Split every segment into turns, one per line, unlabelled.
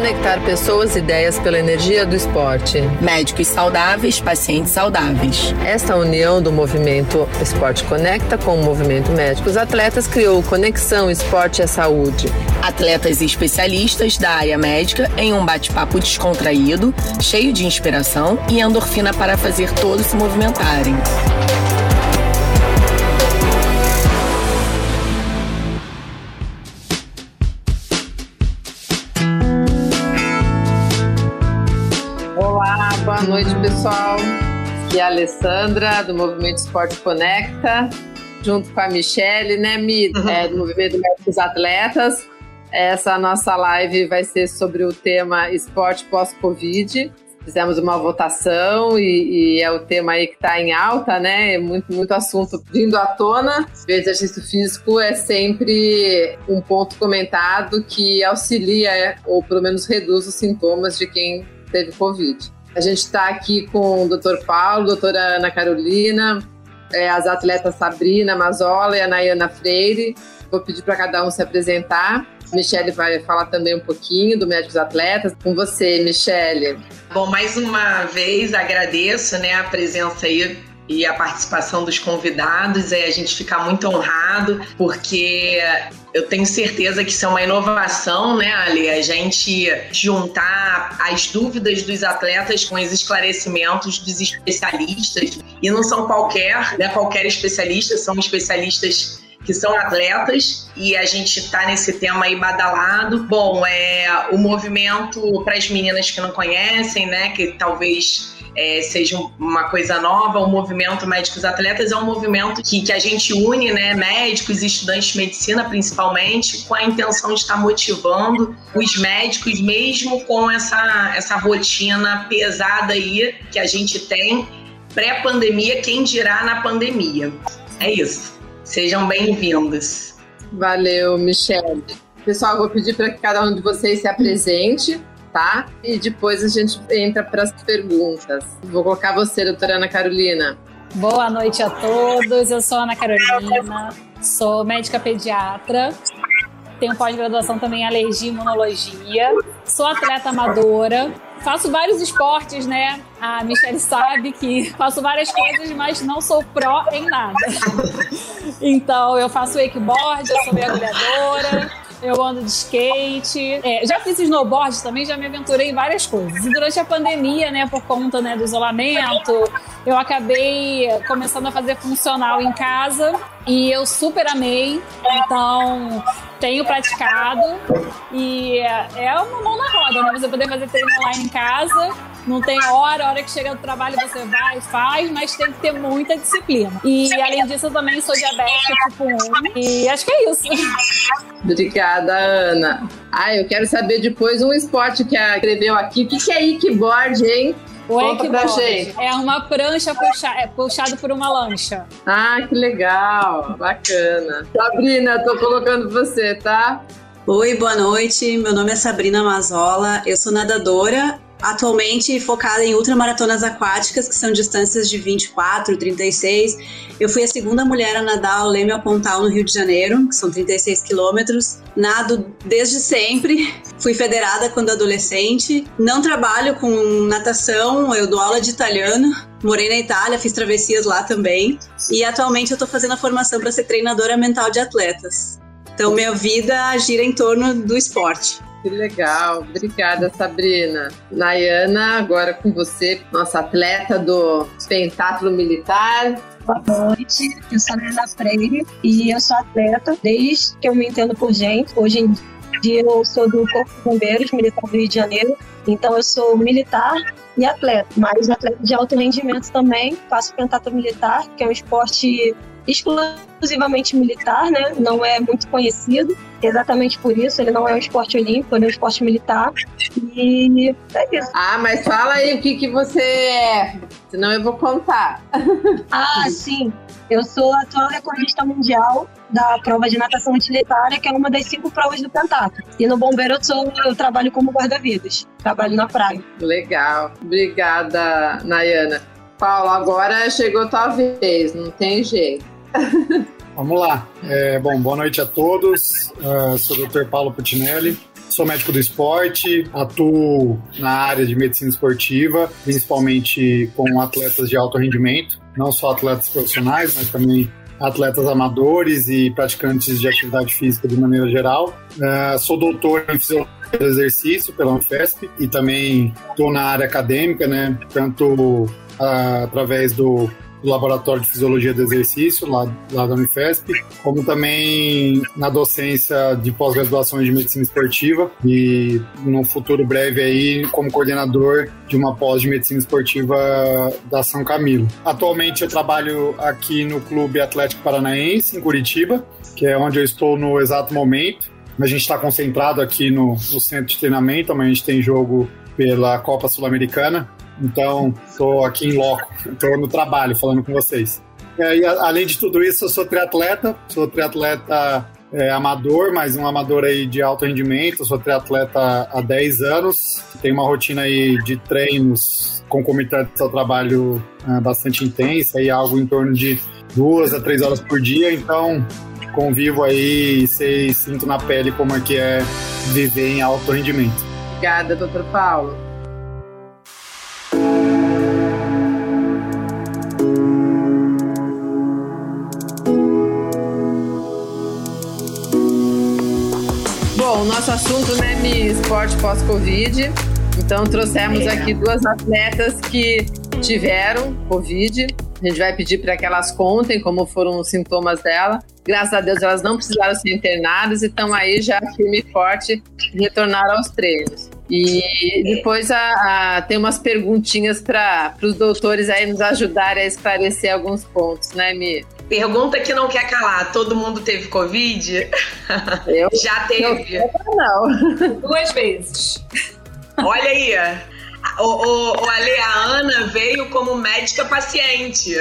conectar pessoas e ideias pela energia do esporte.
Médicos saudáveis, pacientes saudáveis.
Esta união do movimento Esporte Conecta com o movimento Médicos Atletas criou Conexão Esporte e Saúde.
Atletas e especialistas da área médica em um bate-papo descontraído, cheio de inspiração e endorfina para fazer todos se movimentarem.
Boa noite, pessoal. Aqui é a Alessandra, do Movimento Esporte Conecta, junto com a Michelle, né, Mi, uhum. é, do Movimento Médicos Atletas. Essa nossa live vai ser sobre o tema esporte pós-Covid. Fizemos uma votação e, e, é o tema aí que está em alta, né? É muito, muito assunto vindo à tona. O exercício físico é sempre um ponto comentado que auxilia ou pelo menos reduz os sintomas de quem teve Covid. A gente está aqui com o Dr. Paulo, doutora Ana Carolina, é, as atletas Sabrina Mazola e a Nayana Freire. Vou pedir para cada um se apresentar. Michele vai falar também um pouquinho do Médicos Atletas. Com você, Michele.
Bom, mais uma vez agradeço né, a presença aí e a participação dos convidados. É, a gente fica muito honrado, porque eu tenho certeza que isso é uma inovação, né, Ali? A gente juntar as dúvidas dos atletas com os esclarecimentos dos especialistas. E não são qualquer, né, qualquer especialista, são especialistas que são atletas e a gente está nesse tema aí badalado. Bom, é o movimento para as meninas que não conhecem, né, que talvez é, seja uma coisa nova. O movimento Médicos Atletas é um movimento que, que a gente une né, médicos e estudantes de medicina, principalmente, com a intenção de estar motivando os médicos, mesmo com essa, essa rotina pesada aí que a gente tem pré-pandemia, quem dirá na pandemia. É isso. Sejam bem-vindos.
Valeu, Michelle. Pessoal, vou pedir para que cada um de vocês se apresente tá? E depois a gente entra para as perguntas. Vou colocar você, doutora Ana Carolina.
Boa noite a todos. Eu sou Ana Carolina, sou médica pediatra, tenho pós-graduação também em alergia e imunologia, sou atleta amadora, faço vários esportes, né? A Michelle sabe que faço várias coisas, mas não sou pró em nada. Então, eu faço wakeboard, eu sou mergulhadora, eu ando de skate. É, já fiz snowboard também, já me aventurei em várias coisas. E durante a pandemia, né, por conta né, do isolamento, eu acabei começando a fazer funcional em casa e eu super amei. Então, tenho praticado e é uma mão na roda, né? Você poder fazer treino online em casa não tem hora, a hora que chega do trabalho você vai faz, mas tem que ter muita disciplina. E além disso, eu também sou diabética tipo 1. E acho que é isso.
Obrigada, Ana. Ah, eu quero saber depois um esporte que a escreveu aqui. O que, que é ikeboard, hein?
Wakeboard é uma prancha puxa, é, puxada por uma lancha.
Ah, que legal, bacana. Sabrina, tô colocando você, tá?
Oi, boa noite. Meu nome é Sabrina Mazola. Eu sou nadadora atualmente focada em ultramaratonas aquáticas, que são distâncias de 24, 36. Eu fui a segunda mulher a nadar o Leme ao Pontal no Rio de Janeiro, que são 36 quilômetros. Nado desde sempre. Fui federada quando adolescente. Não trabalho com natação, eu dou aula de italiano. Morei na Itália, fiz travessias lá também. E atualmente eu estou fazendo a formação para ser treinadora mental de atletas. Então minha vida gira em torno do esporte.
Que legal, obrigada Sabrina. Nayana, agora com você, nossa atleta do pentatlo militar.
Boa noite, eu sou a Nayana Freire e eu sou atleta desde que eu me entendo por gente. Hoje em dia eu sou do Corpo de Bombeiros Militar do Rio de Janeiro, então eu sou militar e atleta, mas atleta de alto rendimento também. Faço pentatlo militar, que é um esporte exclusivamente militar, né? Não é muito conhecido. Exatamente por isso, ele não é um esporte olímpico, ele é um esporte militar. E é isso.
Ah, mas fala aí o que, que você é, senão eu vou contar.
ah, sim. Eu sou atual recordista mundial da prova de natação utilitária, que é uma das cinco provas do pentatlo. E no bombeiro eu, sou, eu trabalho como guarda-vidas, trabalho na praia.
Legal. Obrigada, Nayana. Paulo, agora chegou tua vez, não tem jeito.
Vamos lá. É, bom, boa noite a todos. Uh, sou o Dr. Paulo Putinelli, Sou médico do esporte, atuo na área de medicina esportiva, principalmente com atletas de alto rendimento, não só atletas profissionais, mas também atletas amadores e praticantes de atividade física de maneira geral. Uh, sou doutor em fisiologia do exercício pela Unifesp e também estou na área acadêmica, né? Tanto uh, através do do Laboratório de Fisiologia do Exercício, lá, lá da Unifesp, como também na docência de pós-graduação de Medicina Esportiva e no futuro breve aí como coordenador de uma pós de Medicina Esportiva da São Camilo. Atualmente eu trabalho aqui no Clube Atlético Paranaense, em Curitiba, que é onde eu estou no exato momento. A gente está concentrado aqui no, no centro de treinamento, amanhã a gente tem jogo pela Copa Sul-Americana então, estou aqui em loco, estou no trabalho falando com vocês. E, além de tudo isso, eu sou triatleta, sou triatleta é, amador, mas um amador aí de alto rendimento, sou triatleta há 10 anos, tenho uma rotina aí de treinos concomitantes ao trabalho é, bastante intensa, aí algo em torno de duas a três horas por dia, então convivo aí e sei, sinto na pele como é que é viver em alto rendimento.
Obrigada, doutor Paulo. Bom, o nosso assunto, né, Mi, esporte pós-Covid. Então, trouxemos é. aqui duas atletas que tiveram Covid. A gente vai pedir para que elas contem como foram os sintomas dela. Graças a Deus, elas não precisaram ser internadas e estão aí já firme e forte retornar aos treinos. E depois a, a, tem umas perguntinhas para os doutores aí nos ajudarem a esclarecer alguns pontos, né, Mi?
Pergunta que não quer calar. Todo mundo teve Covid?
Eu?
Já teve? Eu,
não. Duas vezes.
Olha aí. O, o, o Ale, a Ana veio como médica paciente.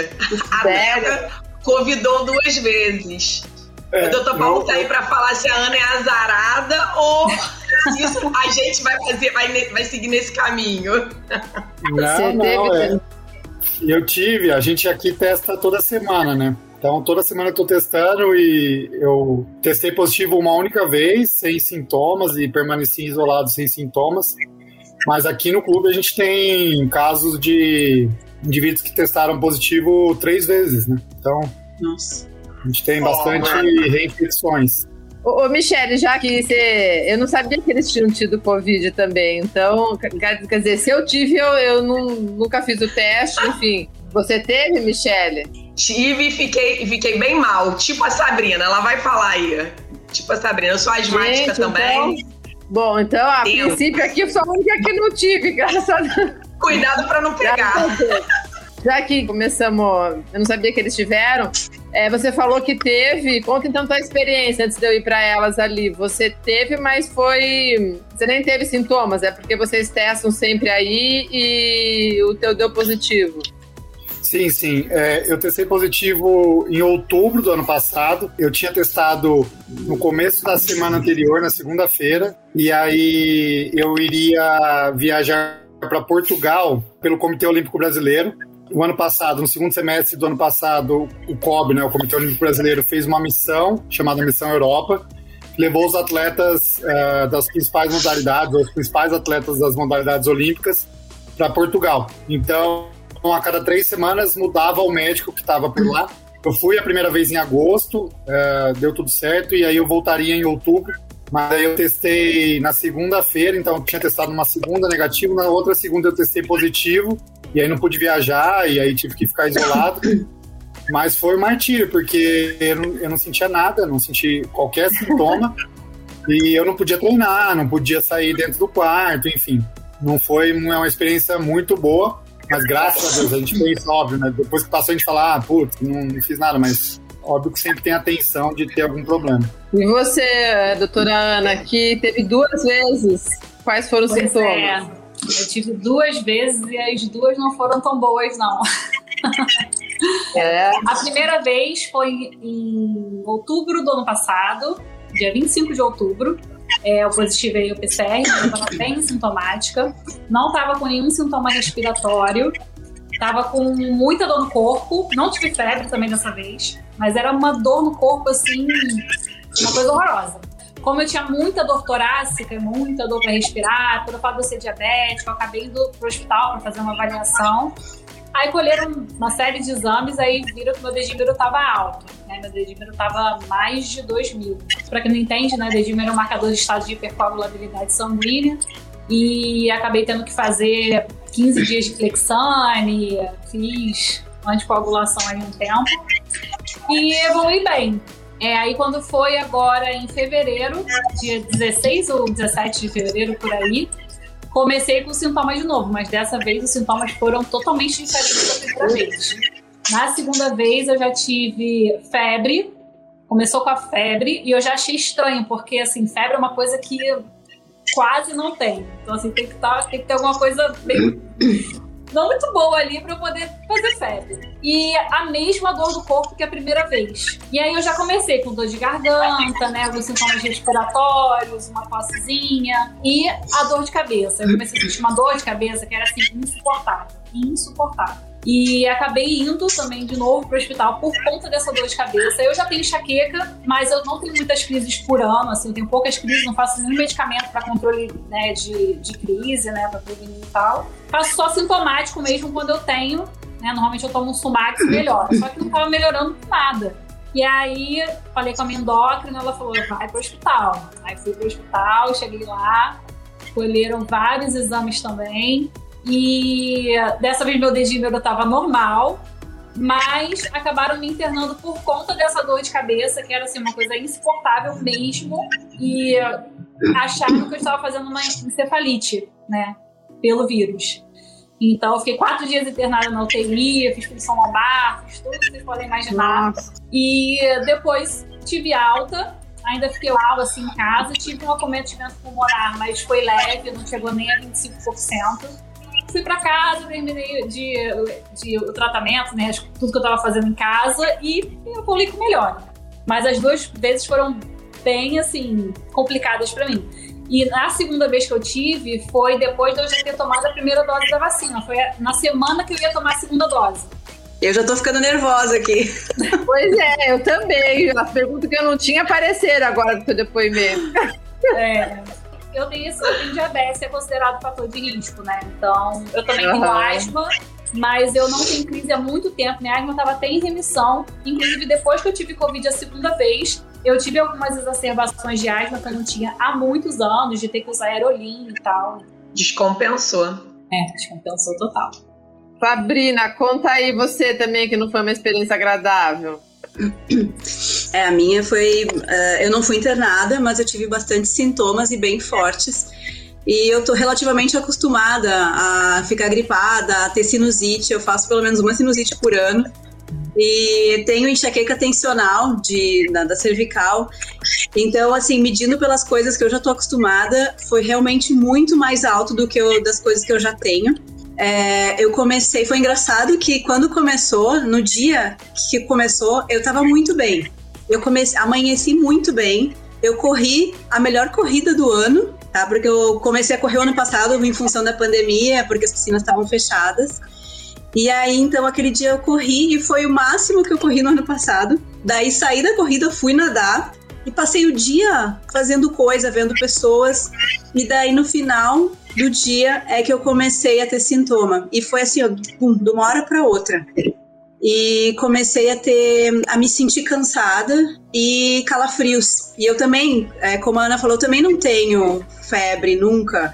A Bega convidou duas vezes. É, o doutor Paulo tá aí para falar se a Ana é azarada ou isso a gente vai fazer, vai, vai seguir nesse caminho.
Não, não, é. Eu tive, a gente aqui testa toda semana, né? Então, toda semana eu tô testando e eu testei positivo uma única vez, sem sintomas, e permaneci isolado sem sintomas. Mas aqui no clube a gente tem casos de indivíduos que testaram positivo três vezes, né? Então, Nossa. a gente tem bastante oh, reinfecções.
Ô, ô, Michele, já que você. Eu não sabia que eles tinham tido Covid também. Então, quer dizer, se eu tive, eu, eu não, nunca fiz o teste, enfim. Você teve, Michele?
Tive e fiquei, fiquei bem mal. Tipo a Sabrina, ela vai falar aí. Tipo a Sabrina, eu sou asmática Gente, também.
Então, bom, então, a Tempo. princípio aqui eu sou a única que não tive, graças a Deus.
Cuidado para não pegar.
Já que começamos, eu não sabia que eles tiveram. É, você falou que teve. Conta então tua experiência antes de eu ir para elas ali. Você teve, mas foi. Você nem teve sintomas, é porque vocês testam sempre aí e o teu deu positivo.
Sim, sim. É, eu testei positivo em outubro do ano passado. Eu tinha testado no começo da semana anterior, na segunda-feira, e aí eu iria viajar para Portugal pelo Comitê Olímpico Brasileiro. O ano passado, no segundo semestre do ano passado, o COB, né, o Comitê Olímpico Brasileiro, fez uma missão chamada Missão Europa, levou os atletas uh, das principais modalidades, os principais atletas das modalidades olímpicas, para Portugal. Então, então, a cada três semanas mudava o médico que estava por lá. Eu fui a primeira vez em agosto, é, deu tudo certo, e aí eu voltaria em outubro. Mas aí eu testei na segunda-feira, então eu tinha testado uma segunda negativo, na outra segunda eu testei positivo, e aí não pude viajar, e aí tive que ficar isolado. Mas foi um martírio, porque eu não, eu não sentia nada, não senti qualquer sintoma, e eu não podia treinar, não podia sair dentro do quarto, enfim. Não foi uma experiência muito boa, mas graças a Deus, a gente pensa, óbvio, né? Depois que passou, a gente fala, ah, putz, não, não fiz nada, mas óbvio que sempre tem atenção de ter algum problema.
E você, doutora Ana, que teve duas vezes, quais foram os pois sintomas? É.
Eu tive duas vezes e as duas não foram tão boas, não. É. A primeira vez foi em outubro do ano passado, dia 25 de outubro. É, eu positivei o PCR, eu estava bem sintomática, não estava com nenhum sintoma respiratório, estava com muita dor no corpo, não tive febre também dessa vez, mas era uma dor no corpo assim, uma coisa horrorosa. como eu tinha muita dor torácica, muita dor para respirar, pelo fato de ser diabética, eu acabei indo pro hospital para fazer uma avaliação. Aí colheram uma série de exames, aí viram que meu dedímero estava alto, né? Meu dedímero estava mais de 2 mil. Para quem não entende, né? Dedímero é um marcador de estado de hipercoagulabilidade sanguínea. E acabei tendo que fazer 15 dias de Clexane, fiz anticoagulação aí um tempo. E evolui bem. É, aí quando foi agora em fevereiro, dia 16 ou 17 de fevereiro, por aí, comecei com sintomas de novo, mas dessa vez os sintomas foram totalmente diferentes da primeira vez. Na segunda vez eu já tive febre, começou com a febre, e eu já achei estranho, porque assim, febre é uma coisa que quase não tem. Então assim, tem que, tá, tem que ter alguma coisa bem não muito boa ali para eu poder fazer febre. E a mesma dor do corpo que a primeira vez. E aí eu já comecei com dor de garganta, né? Alguns sintomas respiratórios, uma tossezinha e a dor de cabeça. Eu comecei a sentir uma dor de cabeça que era assim, insuportável. Insuportável. E acabei indo também de novo para o hospital por conta dessa dor de cabeça. Eu já tenho enxaqueca, mas eu não tenho muitas crises por ano, assim, eu tenho poucas crises, não faço nenhum medicamento para controle né, de, de crise, né, para prevenir e tal. Faço só sintomático mesmo quando eu tenho, né, normalmente eu tomo um Sumax e melhora, só que não estava melhorando nada. E aí, falei com a minha endócrina, ela falou, vai para o hospital. Aí fui para o hospital, cheguei lá, colheram vários exames também. E dessa vez meu dedímero estava normal, mas acabaram me internando por conta dessa dor de cabeça, que era assim, uma coisa insuportável mesmo, e acharam que eu estava fazendo uma encefalite, né, pelo vírus. Então, eu fiquei quatro dias internada na UTI, fiz função lombar, fiz tudo que vocês podem imaginar. E depois tive alta, ainda fiquei lá, assim, em casa, tive um acometimento pulmonar, mas foi leve, não chegou nem a 25% fui para casa, terminei de, de, o tratamento, né? Tudo que eu tava fazendo em casa e eu com melhor. Mas as duas vezes foram bem, assim, complicadas para mim. E na segunda vez que eu tive foi depois de eu já ter tomado a primeira dose da vacina. Foi na semana que eu ia tomar a segunda dose.
Eu já tô ficando nervosa aqui.
Pois é, eu também. As perguntas que eu não tinha apareceram agora do seu depoimento.
É eu tenho, esse, eu tenho diabetes, é considerado fator de risco, né? Então, eu também uhum. tenho asma, mas eu não tenho crise há muito tempo. Minha asma estava até em remissão. Inclusive, depois que eu tive Covid a segunda vez, eu tive algumas exacerbações de asma que eu não tinha há muitos anos, de ter que usar aerolim e tal.
Descompensou.
É, descompensou total.
Sabrina, conta aí você também que não foi uma experiência agradável.
É, a minha foi. Uh, eu não fui internada, mas eu tive bastante sintomas e bem fortes. E eu tô relativamente acostumada a ficar gripada, a ter sinusite. Eu faço pelo menos uma sinusite por ano. E tenho enxaqueca tensional de, da, da cervical. Então, assim, medindo pelas coisas que eu já tô acostumada, foi realmente muito mais alto do que eu, das coisas que eu já tenho. É, eu comecei, foi engraçado que quando começou, no dia que começou, eu tava muito bem. Eu comecei, amanheci muito bem. Eu corri a melhor corrida do ano, tá? Porque eu comecei a correr ano passado em função da pandemia, porque as piscinas estavam fechadas. E aí, então, aquele dia eu corri e foi o máximo que eu corri no ano passado. Daí saí da corrida, fui nadar e passei o dia fazendo coisa, vendo pessoas. E daí no final do dia é que eu comecei a ter sintoma. E foi assim, ó, pum, de uma hora para outra. E comecei a ter, a me sentir cansada e calafrios. E eu também, é, como a Ana falou, também não tenho febre nunca.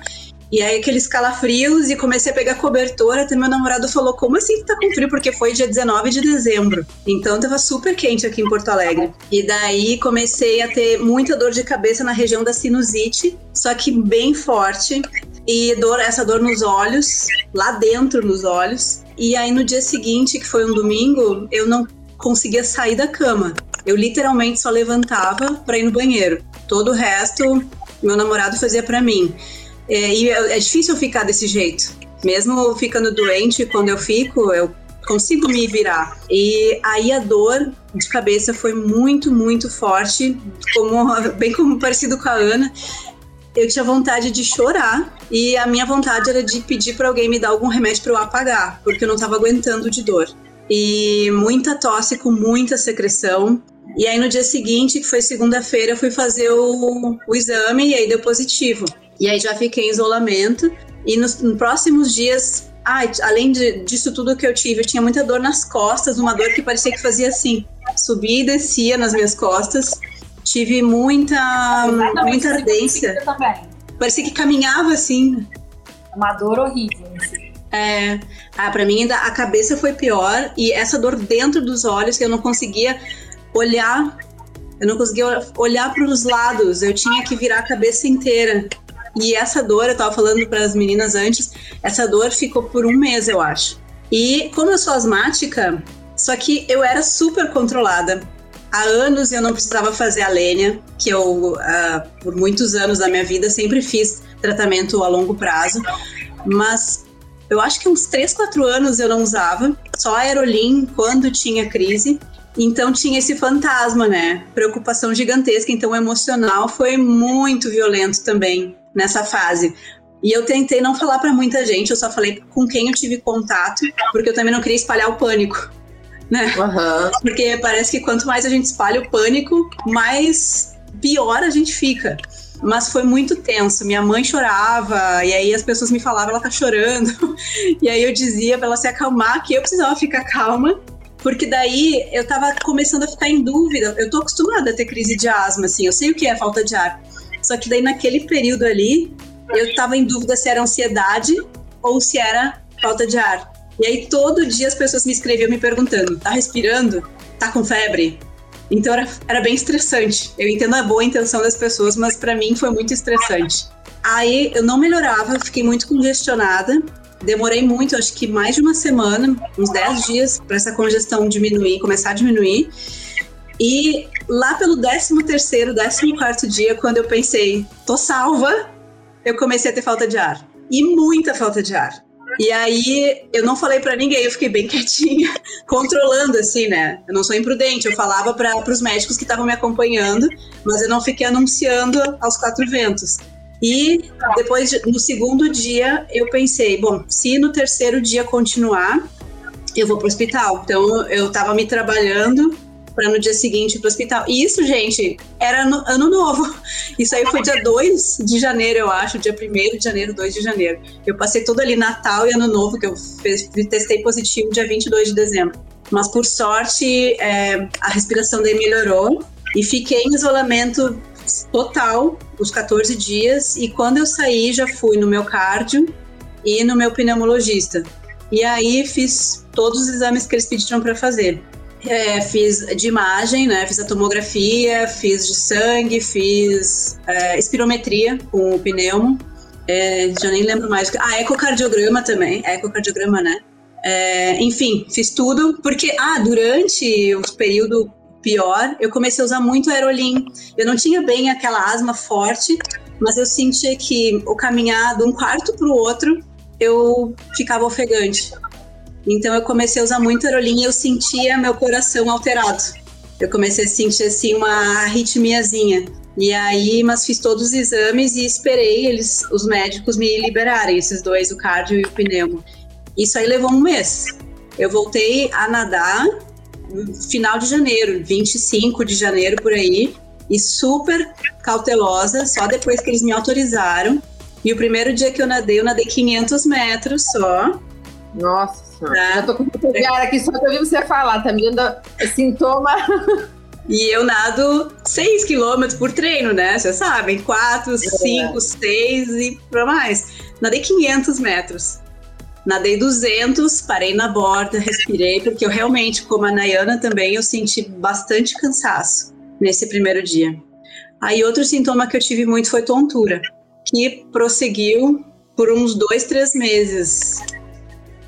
E aí aqueles calafrios e comecei a pegar cobertor, até meu namorado falou, como assim que tá com frio? Porque foi dia 19 de dezembro. Então tava super quente aqui em Porto Alegre. E daí comecei a ter muita dor de cabeça na região da sinusite, só que bem forte. E dor, essa dor nos olhos, lá dentro nos olhos. E aí no dia seguinte, que foi um domingo, eu não conseguia sair da cama. Eu literalmente só levantava para ir no banheiro. Todo o resto, meu namorado fazia para mim. É, e é, é difícil ficar desse jeito. Mesmo ficando doente, quando eu fico, eu consigo me virar. E aí a dor de cabeça foi muito, muito forte, como bem como parecido com a Ana. Eu tinha vontade de chorar e a minha vontade era de pedir para alguém me dar algum remédio para eu apagar, porque eu não estava aguentando de dor. E muita tosse com muita secreção, E aí no dia seguinte, que foi segunda-feira, eu fui fazer o, o exame e aí deu positivo. E aí já fiquei em isolamento. E nos, nos próximos dias, ai, além de, disso tudo que eu tive, eu tinha muita dor nas costas, uma dor que parecia que fazia assim, subia e descia nas minhas costas. Tive muita, muita ardência. Parecia que caminhava assim.
Uma dor horrível. Assim.
É, ah, para mim ainda a cabeça foi pior e essa dor dentro dos olhos que eu não conseguia olhar, eu não conseguia olhar para os lados, eu tinha que virar a cabeça inteira. E essa dor, eu tava falando para as meninas antes, essa dor ficou por um mês, eu acho. E como eu sou asmática, só que eu era super controlada. Há anos eu não precisava fazer a lenha, que eu, uh, por muitos anos da minha vida, sempre fiz tratamento a longo prazo. Mas eu acho que uns 3, 4 anos eu não usava, só aerolim quando tinha crise. Então tinha esse fantasma, né? Preocupação gigantesca. Então o emocional foi muito violento também nessa fase. E eu tentei não falar para muita gente, eu só falei com quem eu tive contato, porque eu também não queria espalhar o pânico. Né? Uhum. Porque parece que quanto mais a gente espalha o pânico, mais pior a gente fica. Mas foi muito tenso. Minha mãe chorava, e aí as pessoas me falavam, ela tá chorando. E aí eu dizia para ela se acalmar, que eu precisava ficar calma porque daí eu tava começando a ficar em dúvida. Eu tô acostumada a ter crise de asma, assim, eu sei o que é falta de ar. Só que daí naquele período ali, eu tava em dúvida se era ansiedade ou se era falta de ar. E aí todo dia as pessoas me escreviam me perguntando: tá respirando? Tá com febre? Então era, era bem estressante. Eu entendo a boa intenção das pessoas, mas para mim foi muito estressante. Aí eu não melhorava, fiquei muito congestionada Demorei muito, acho que mais de uma semana, uns 10 dias, para essa congestão diminuir, começar a diminuir. E lá pelo 13 terceiro, 14 quarto dia, quando eu pensei, tô salva, eu comecei a ter falta de ar. E muita falta de ar. E aí eu não falei para ninguém, eu fiquei bem quietinha, controlando assim, né? Eu não sou imprudente, eu falava para os médicos que estavam me acompanhando, mas eu não fiquei anunciando aos quatro ventos. E depois, no segundo dia, eu pensei, bom, se no terceiro dia continuar, eu vou para o hospital. Então, eu estava me trabalhando para no dia seguinte ir para o hospital. E isso, gente, era no, ano novo. Isso aí foi dia 2 de janeiro, eu acho, dia 1 de janeiro, 2 de janeiro. Eu passei todo ali Natal e Ano Novo, que eu fez, testei positivo dia 22 de dezembro. Mas por sorte, é, a respiração daí melhorou e fiquei em isolamento total os 14 dias e quando eu saí já fui no meu cardio e no meu pneumologista. E aí fiz todos os exames que eles pediram para fazer. É, fiz de imagem, né? Fiz a tomografia, fiz de sangue, fiz é, espirometria com o pneumo. É, já nem lembro mais. Ah, ecocardiograma também. Ecocardiograma, né? É, enfim, fiz tudo porque, ah, durante o período pior, eu comecei a usar muito aerolim. Eu não tinha bem aquela asma forte, mas eu sentia que o caminhar de um quarto para o outro, eu ficava ofegante. Então eu comecei a usar muito aerolim e eu sentia meu coração alterado. Eu comecei a sentir assim uma arritmiazinha. E aí, mas fiz todos os exames e esperei eles, os médicos me liberarem, esses dois, o cardio e o pneumo. Isso aí levou um mês. Eu voltei a nadar final de janeiro, 25 de janeiro por aí, e super cautelosa, só depois que eles me autorizaram. E o primeiro dia que eu nadei, eu nadei 500 metros só.
Nossa, tá? eu tô com muito aqui só pra ouvir você falar, tá me dando sintoma.
E eu nado 6 quilômetros por treino, né? Vocês sabem, 4, 5, 6 e pra mais. Nadei 500 metros. Nadei 200, parei na borda, respirei, porque eu realmente, como a Nayana também, eu senti bastante cansaço nesse primeiro dia. Aí outro sintoma que eu tive muito foi tontura, que prosseguiu por uns dois, três meses.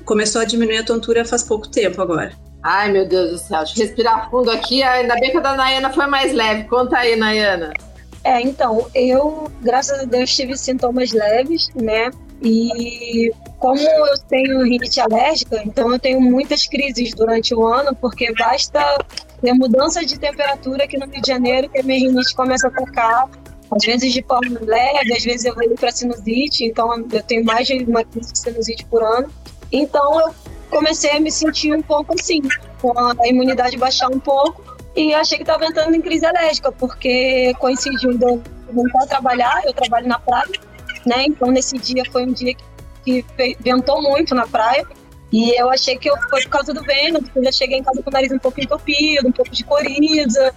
Começou a diminuir a tontura faz pouco tempo agora.
Ai, meu Deus do céu. Deixa eu respirar fundo aqui. Ainda bem que a da Nayana foi mais leve. Conta aí, Nayana.
É, então, eu, graças a Deus, tive sintomas leves, né? E como eu tenho rinite alérgica, então eu tenho muitas crises durante o ano, porque basta ter mudança de temperatura aqui no Rio de Janeiro que a minha rinite começa a tocar. Às vezes de forma leve, às vezes eu vou para sinusite, então eu tenho mais de uma crise de sinusite por ano. Então eu comecei a me sentir um pouco assim, com a imunidade baixar um pouco e achei que estava entrando em crise alérgica, porque coincidiu de eu voltar a trabalhar, eu trabalho na praia, né? Então nesse dia foi um dia que, ventou muito na praia. E eu achei que eu, foi por causa do vento, porque eu já cheguei em casa com o nariz um pouco entupido, um pouco de coriza.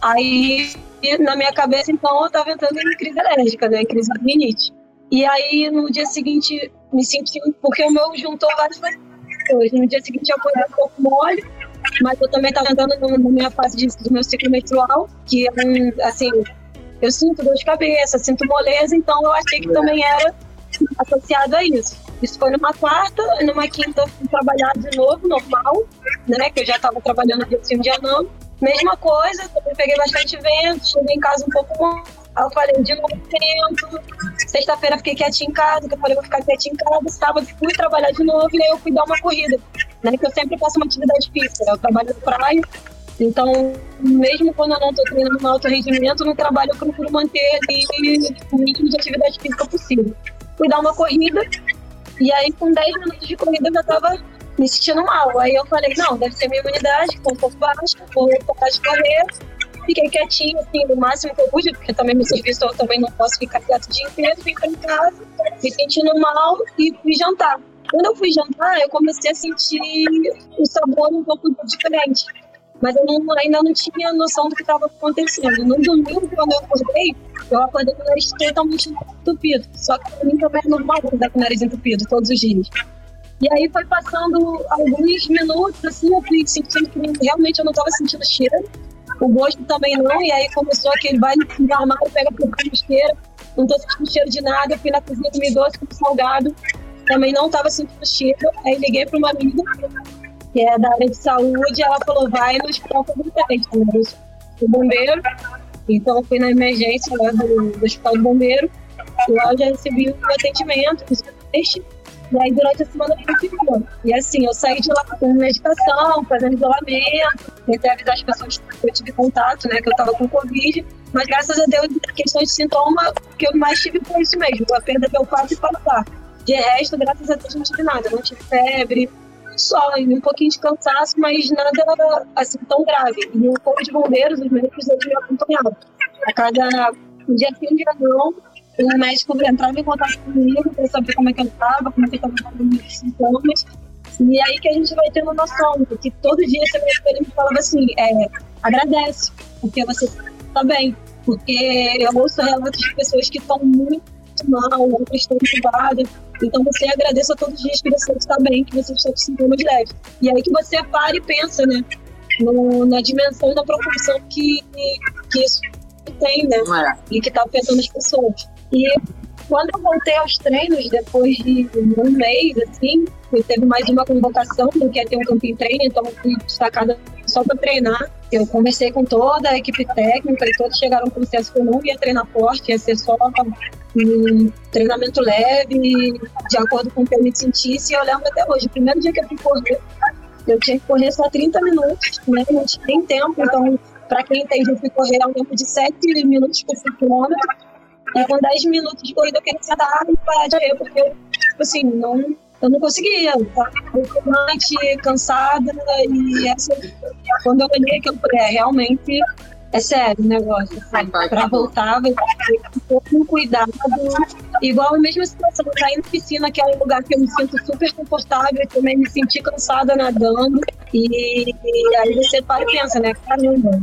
Aí, na minha cabeça, então, eu estava entrando em crise alérgica, né? Em crise de rinite. E aí, no dia seguinte, me senti... Porque o meu juntou várias coisas. No dia seguinte, eu acordei um pouco mole, mas eu também estava entrando na minha fase de, do meu ciclo menstrual, que é um, assim, eu sinto dor de cabeça, sinto moleza, então eu achei que também era associado a isso. Isso foi numa quarta, numa quinta eu fui trabalhar de novo, normal, né? Que eu já estava trabalhando dia sim, dia não. Mesma coisa, também peguei bastante vento, cheguei em casa um pouco. Aí eu falei, de novo vento. Sexta-feira fiquei quietinha em casa, que eu falei, vou ficar quietinha em casa. Sábado fui trabalhar de novo e aí eu fui dar uma corrida, né? Que eu sempre faço uma atividade física, né? Eu trabalho no praia, então, mesmo quando eu não estou treinando no alto rendimento, no trabalho eu procuro manter ali o mínimo de atividade física possível. Fui dar uma corrida, e aí com 10 minutos de corrida eu já estava me sentindo mal. Aí eu falei, não, deve ser minha imunidade, que está um pouco baixa, vou de correr. Fiquei quietinha, assim, no máximo que eu pude, porque também no serviço eu também não posso ficar quieto o dia inteiro. Vim para casa, me sentindo mal e fui jantar. Quando eu fui jantar, eu comecei a sentir o sabor um pouco diferente mas eu não, ainda não tinha noção do que estava acontecendo. No domingo, quando eu acordei, eu acordei com o nariz totalmente entupido. Só que para mim também é normal acordar com o nariz entupido todos os dias. E aí foi passando alguns minutos, assim, eu fui sentindo que realmente eu não estava sentindo cheiro. O gosto também não, e aí começou aquele vai no armário, pega por cheiro, não estou sentindo cheiro de nada, eu fui na cozinha comi doce com salgado, também não estava sentindo cheiro. Aí liguei para uma amiga que é da área de saúde, ela falou, vai no hospital teste, né? O bombeiro. Então, fui na emergência lá do, do hospital do bombeiro. E lá eu já recebi o atendimento, fiz o teste. E aí, durante a semana, eu ficou. E assim, eu saí de lá com medicação, fazendo isolamento. Tentei avisar as pessoas que eu tive contato, né? Que eu tava com Covid. Mas, graças a Deus, questões de sintoma, que eu mais tive foi isso mesmo. A perda de olfato e paladar. De resto, graças a Deus, não tive nada. Não tive febre, só, um pouquinho de cansaço, mas nada assim tão grave. E o corpo de bombeiros, os médicos, eles me acompanhavam. A cada um dia sim, dia não, o médico entrava em contato comigo para saber como é que eu estava, como é que eu estava com os sintomas. E aí que a gente vai tendo noção, porque todo dia esse médico ele me falava assim, é, agradece, porque você está bem. Porque eu ouço relatos de pessoas que estão muito mal, outras estão então você agradeça todos os dias que você está bem, que você está com sintomas leves. E aí que você para e pensa, né? No, na dimensão e na proporção que, que isso tem, né? É. E que está afetando as pessoas. E quando eu voltei aos treinos, depois de um mês, assim, teve mais uma convocação, que ia ter um camping treino, então fui destacada só para treinar. Eu conversei com toda a equipe técnica e todos chegaram com o consenso que eu não ia treinar forte, ia ser só um treinamento leve, de acordo com o que eu me sentisse. E eu lembro até hoje, o primeiro dia que eu fui correr, eu tinha que correr só 30 minutos, né? não tinha nem tempo, então, para quem entende, eu fui correr a um tempo de 7 minutos por quilômetro e com 10 minutos de corrida eu queria sentar e parar de correr, porque, tipo assim, não, eu não conseguia. Eu cansada, e essa, quando eu olhei aquilo, eu falei, é, realmente é sério o negócio. Assim, para voltar, vai ter com cuidado. Igual a mesma situação, cair na piscina, que é um lugar que eu me sinto super confortável, eu também me senti cansada nadando. E, e aí você para e pensa, né? Caramba,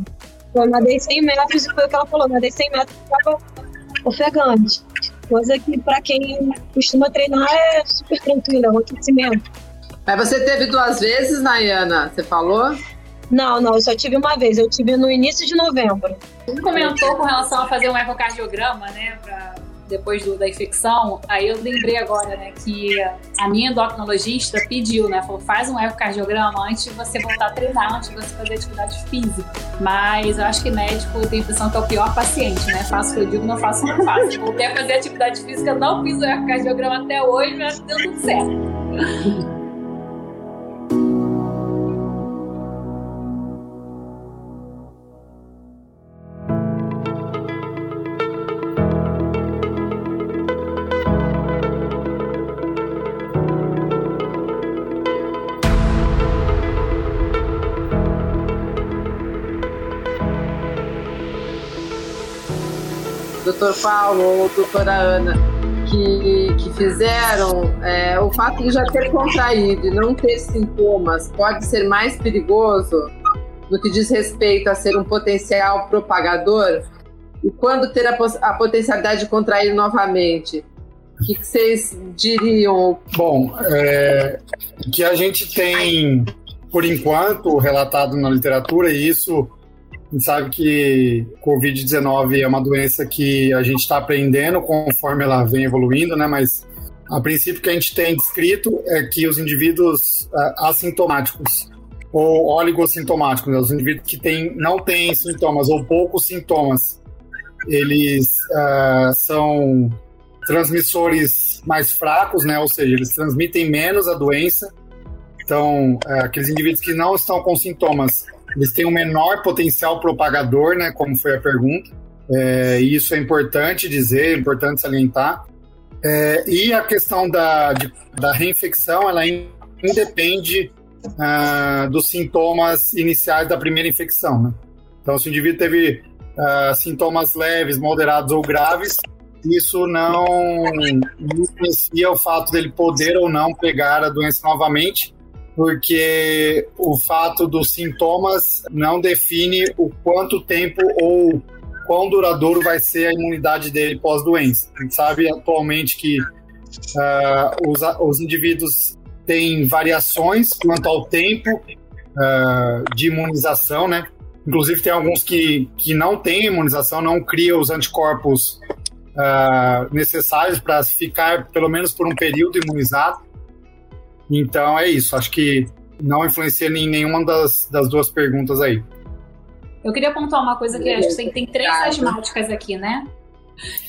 eu nadei 100 metros e foi o que ela falou, nadei 100 metros estava ofegante. Coisa que para quem costuma treinar é super tranquilo, é um aquecimento.
Mas você teve duas vezes, Nayana, você falou?
Não, não, eu só tive uma vez. Eu tive no início de novembro.
Você comentou com relação a fazer um ecocardiograma, né, pra depois do, da infecção, aí eu lembrei agora, né, que a minha endocrinologista pediu, né, falou, faz um ecocardiograma antes de você voltar a treinar, antes de você fazer atividade física. Mas eu acho que médico tem a impressão que é o pior paciente, né, faço o que eu digo, não faço o que eu faço. Voltei a fazer atividade física, não fiz o ecocardiograma até hoje, mas deu tudo certo.
Doutor Paulo ou doutora Ana, que, que fizeram, é, o fato de já ter contraído e não ter sintomas pode ser mais perigoso no que diz respeito a ser um potencial propagador? E quando ter a, a potencialidade de contrair novamente? O que, que vocês diriam?
Bom, é, que a gente tem, por enquanto, relatado na literatura, e isso a gente sabe que Covid-19 é uma doença que a gente está aprendendo conforme ela vem evoluindo, né? Mas a princípio que a gente tem descrito é que os indivíduos uh, assintomáticos ou oligossintomáticos, né? os indivíduos que tem, não têm sintomas ou poucos sintomas, eles uh, são transmissores mais fracos, né? Ou seja, eles transmitem menos a doença. Então, uh, aqueles indivíduos que não estão com sintomas eles têm um menor potencial propagador, né, como foi a pergunta. É, isso é importante dizer, é importante salientar. É, e a questão da, de, da reinfecção, ela independe uh, dos sintomas iniciais da primeira infecção. Né? Então, se o indivíduo teve uh, sintomas leves, moderados ou graves, isso não influencia o fato dele poder ou não pegar a doença novamente, porque o fato dos sintomas não define o quanto tempo ou quão duradouro vai ser a imunidade dele pós-doença. A gente sabe atualmente que uh, os, os indivíduos têm variações quanto ao tempo uh, de imunização, né? Inclusive tem alguns que, que não têm imunização, não criam os anticorpos uh, necessários para ficar pelo menos por um período imunizado. Então é isso, acho que não influencia em nenhuma das, das duas perguntas aí.
Eu queria pontuar uma coisa que acho que tem, tem três asmáticas aqui, né?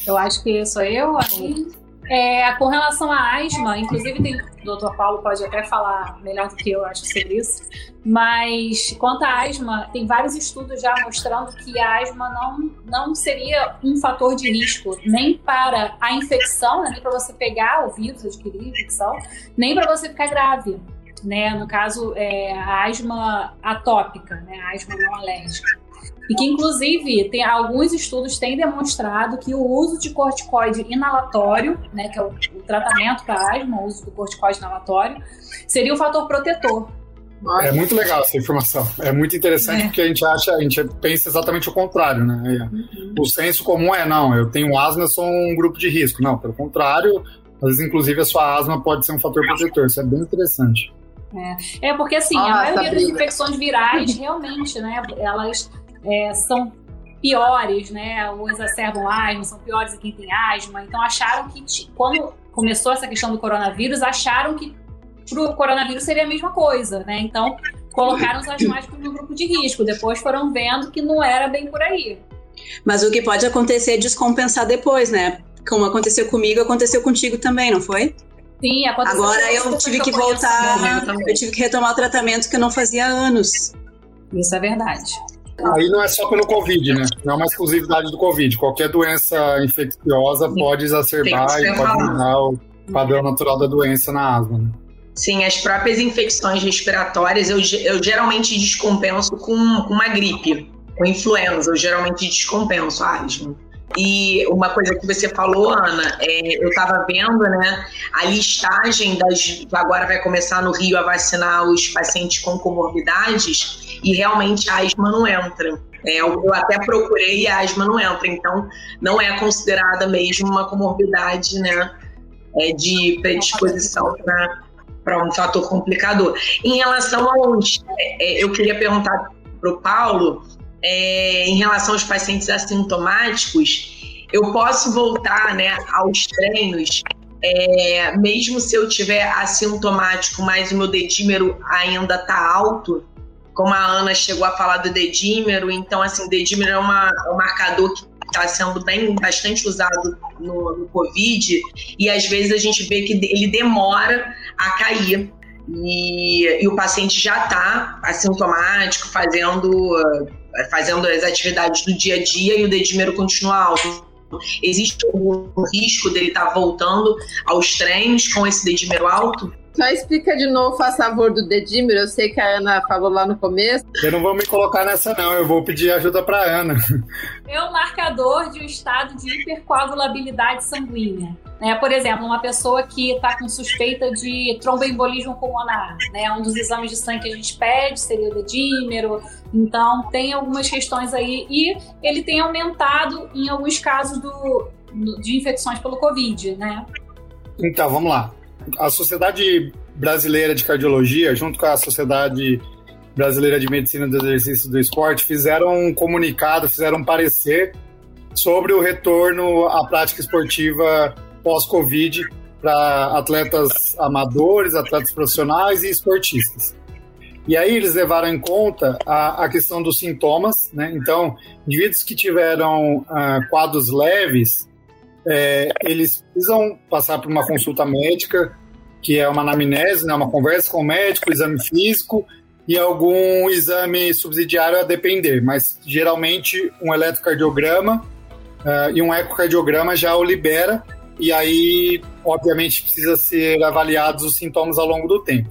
Eu acho que sou eu, aí é, com relação à asma, inclusive tem, o doutor Paulo pode até falar melhor do que eu acho sobre isso, mas quanto à asma, tem vários estudos já mostrando que a asma não, não seria um fator de risco nem para a infecção, né, nem para você pegar o vírus, adquirir infecção, nem para você ficar grave. Né? No caso, é, a asma atópica, né? a asma não alérgica. E que, inclusive, tem, alguns estudos têm demonstrado que o uso de corticoide inalatório, né, que é o, o tratamento para asma, o uso do corticoide inalatório, seria um fator protetor.
É muito legal essa informação. É muito interessante é. porque a gente acha, a gente pensa exatamente o contrário, né? Uhum. O senso comum é não, eu tenho asma, sou um grupo de risco. Não, pelo contrário, às vezes, inclusive, a sua asma pode ser um fator protetor. Isso é bem interessante.
É, é porque assim, ah, a maioria das infecções virais realmente, né, elas é, são piores, né? Ou exacerbam asma, são piores a quem tem asma. Então acharam que quando começou essa questão do coronavírus, acharam que pro coronavírus seria a mesma coisa, né? Então colocaram os asmáticos no grupo de risco. Depois foram vendo que não era bem por aí.
Mas o que pode acontecer é descompensar depois, né? Como aconteceu comigo, aconteceu contigo também, não foi?
Sim, aconteceu.
Agora eu tive que voltar, eu tive que retomar o tratamento que eu não fazia há anos.
Isso é verdade.
Aí não é só pelo Covid, né? Não é uma exclusividade do Covid. Qualquer doença infecciosa pode exacerbar e pode mudar o padrão natural da doença na asma. Né?
Sim, as próprias infecções respiratórias eu, eu geralmente descompenso com, com uma gripe, com influenza. Eu geralmente descompenso a asma. E uma coisa que você falou, Ana, é, eu estava vendo, né, a listagem das. Agora vai começar no Rio a vacinar os pacientes com comorbidades e realmente a asma não entra. É, eu até procurei e a asma não entra, então não é considerada mesmo uma comorbidade, né, é, de predisposição para um fator complicador. Em relação ao. É, é, eu queria perguntar para o Paulo é, em relação aos pacientes assintomáticos, eu posso voltar né, aos treinos, é, mesmo se eu tiver assintomático, mas o meu dedímero ainda está alto, como a Ana chegou a falar do dedímero, então, assim, dedímero é, uma, é um marcador que está sendo bem bastante usado no, no, Covid, e às vezes a gente vê que ele demora a cair. E, e o paciente já está assintomático, fazendo fazendo as atividades do dia a dia e o dedímero continua alto. Existe algum risco dele estar tá voltando aos treinos com esse dedímero alto?
Só explica de novo, faz favor, do dedímero. Eu sei que a Ana falou lá no começo.
Eu não vou me colocar nessa, não. Eu vou pedir ajuda para Ana.
É o marcador de um estado de hipercoagulabilidade sanguínea. Né? Por exemplo, uma pessoa que está com suspeita de tromboembolismo pulmonar, né? um dos exames de sangue que a gente pede seria o dedímero. Então, tem algumas questões aí. E ele tem aumentado em alguns casos do, de infecções pelo Covid, né?
Então, vamos lá a Sociedade Brasileira de Cardiologia, junto com a Sociedade Brasileira de Medicina do Exercício do Esporte, fizeram um comunicado, fizeram um parecer sobre o retorno à prática esportiva pós-Covid para atletas amadores, atletas profissionais e esportistas. E aí eles levaram em conta a, a questão dos sintomas, né? Então, indivíduos que tiveram uh, quadros leves, é, eles precisam passar por uma consulta médica, que é uma anamnese, né, uma conversa com o médico, exame físico e algum exame subsidiário a depender, mas geralmente um eletrocardiograma uh, e um ecocardiograma já o libera, e aí, obviamente, precisa ser avaliados os sintomas ao longo do tempo.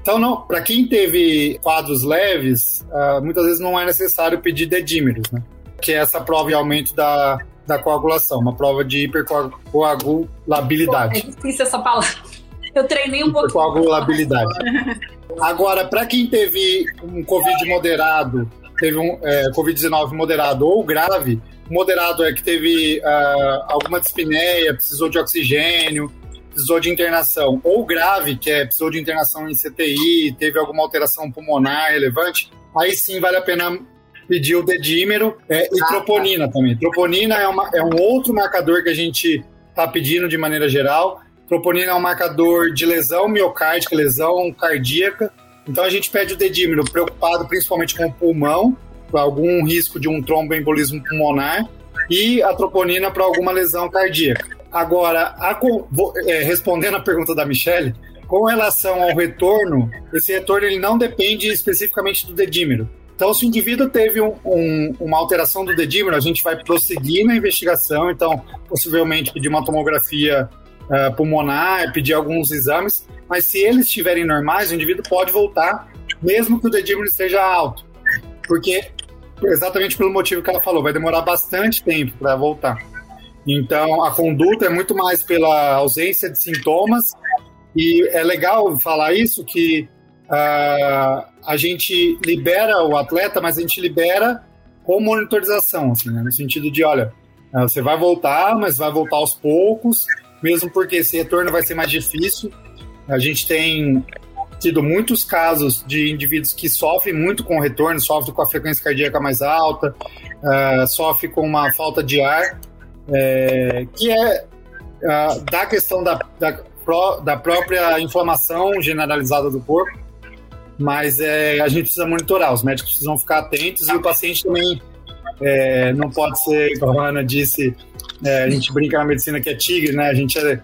Então, para quem teve quadros leves, uh, muitas vezes não é necessário pedir dedímeros, né? Que é essa prova e aumento da, da coagulação, uma prova de hipercoagulabilidade.
Pô, é difícil essa palavra. Eu treinei um pouco.
Hipercoagulabilidade. Agora, para quem teve um Covid moderado, teve um é, Covid-19 moderado ou grave, moderado é que teve uh, alguma dispneia, precisou de oxigênio, precisou de internação, ou grave, que é precisou de internação em CTI, teve alguma alteração pulmonar relevante, aí sim vale a pena pediu dedímero é, e ah, troponina tá. também. Troponina é, uma, é um outro marcador que a gente está pedindo de maneira geral. Troponina é um marcador de lesão miocárdica, lesão cardíaca. Então a gente pede o dedímero, preocupado principalmente com o pulmão, algum risco de um tromboembolismo pulmonar, e a troponina para alguma lesão cardíaca. Agora, a, é, respondendo a pergunta da Michelle, com relação ao retorno, esse retorno ele não depende especificamente do dedímero. Então, se o indivíduo teve um, um, uma alteração do dedímero, a gente vai prosseguir na investigação. Então, possivelmente pedir uma tomografia uh, pulmonar, pedir alguns exames. Mas se eles estiverem normais, o indivíduo pode voltar, mesmo que o dedímero esteja alto. Porque, exatamente pelo motivo que ela falou, vai demorar bastante tempo para voltar. Então, a conduta é muito mais pela ausência de sintomas. E é legal falar isso, que uh, a gente libera o atleta, mas a gente libera com monitorização, assim, né? no sentido de, olha, uh, você vai voltar, mas vai voltar aos poucos, mesmo porque esse retorno vai ser mais difícil. A gente tem tido muitos casos de indivíduos que sofrem muito com o retorno, sofrem com a frequência cardíaca mais alta, uh, sofrem com uma falta de ar, é, que é uh, da questão da, da, da própria inflamação generalizada do corpo, mas é, a gente precisa monitorar, os médicos precisam ficar atentos e o paciente também é, não pode ser, como a Ana disse, é, a gente brinca na medicina que é tigre, né? A gente, é,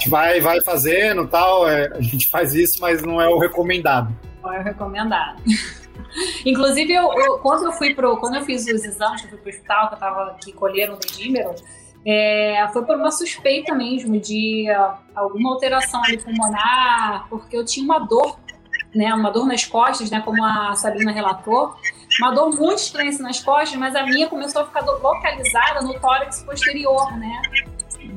gente vai, vai fazendo tal, é, a gente faz isso, mas não é o recomendado.
Não é o recomendado. Inclusive, eu, eu, quando eu fui pro, quando eu fiz os exames, que eu fui pro hospital, que eu tava que colheram o dedímero, é, foi por uma suspeita mesmo de uh, alguma alteração pulmonar, porque eu tinha uma dor né, uma dor nas costas, né, como a Sabrina relatou, uma dor muito estranha nas costas, mas a minha começou a ficar localizada no tórax posterior, né?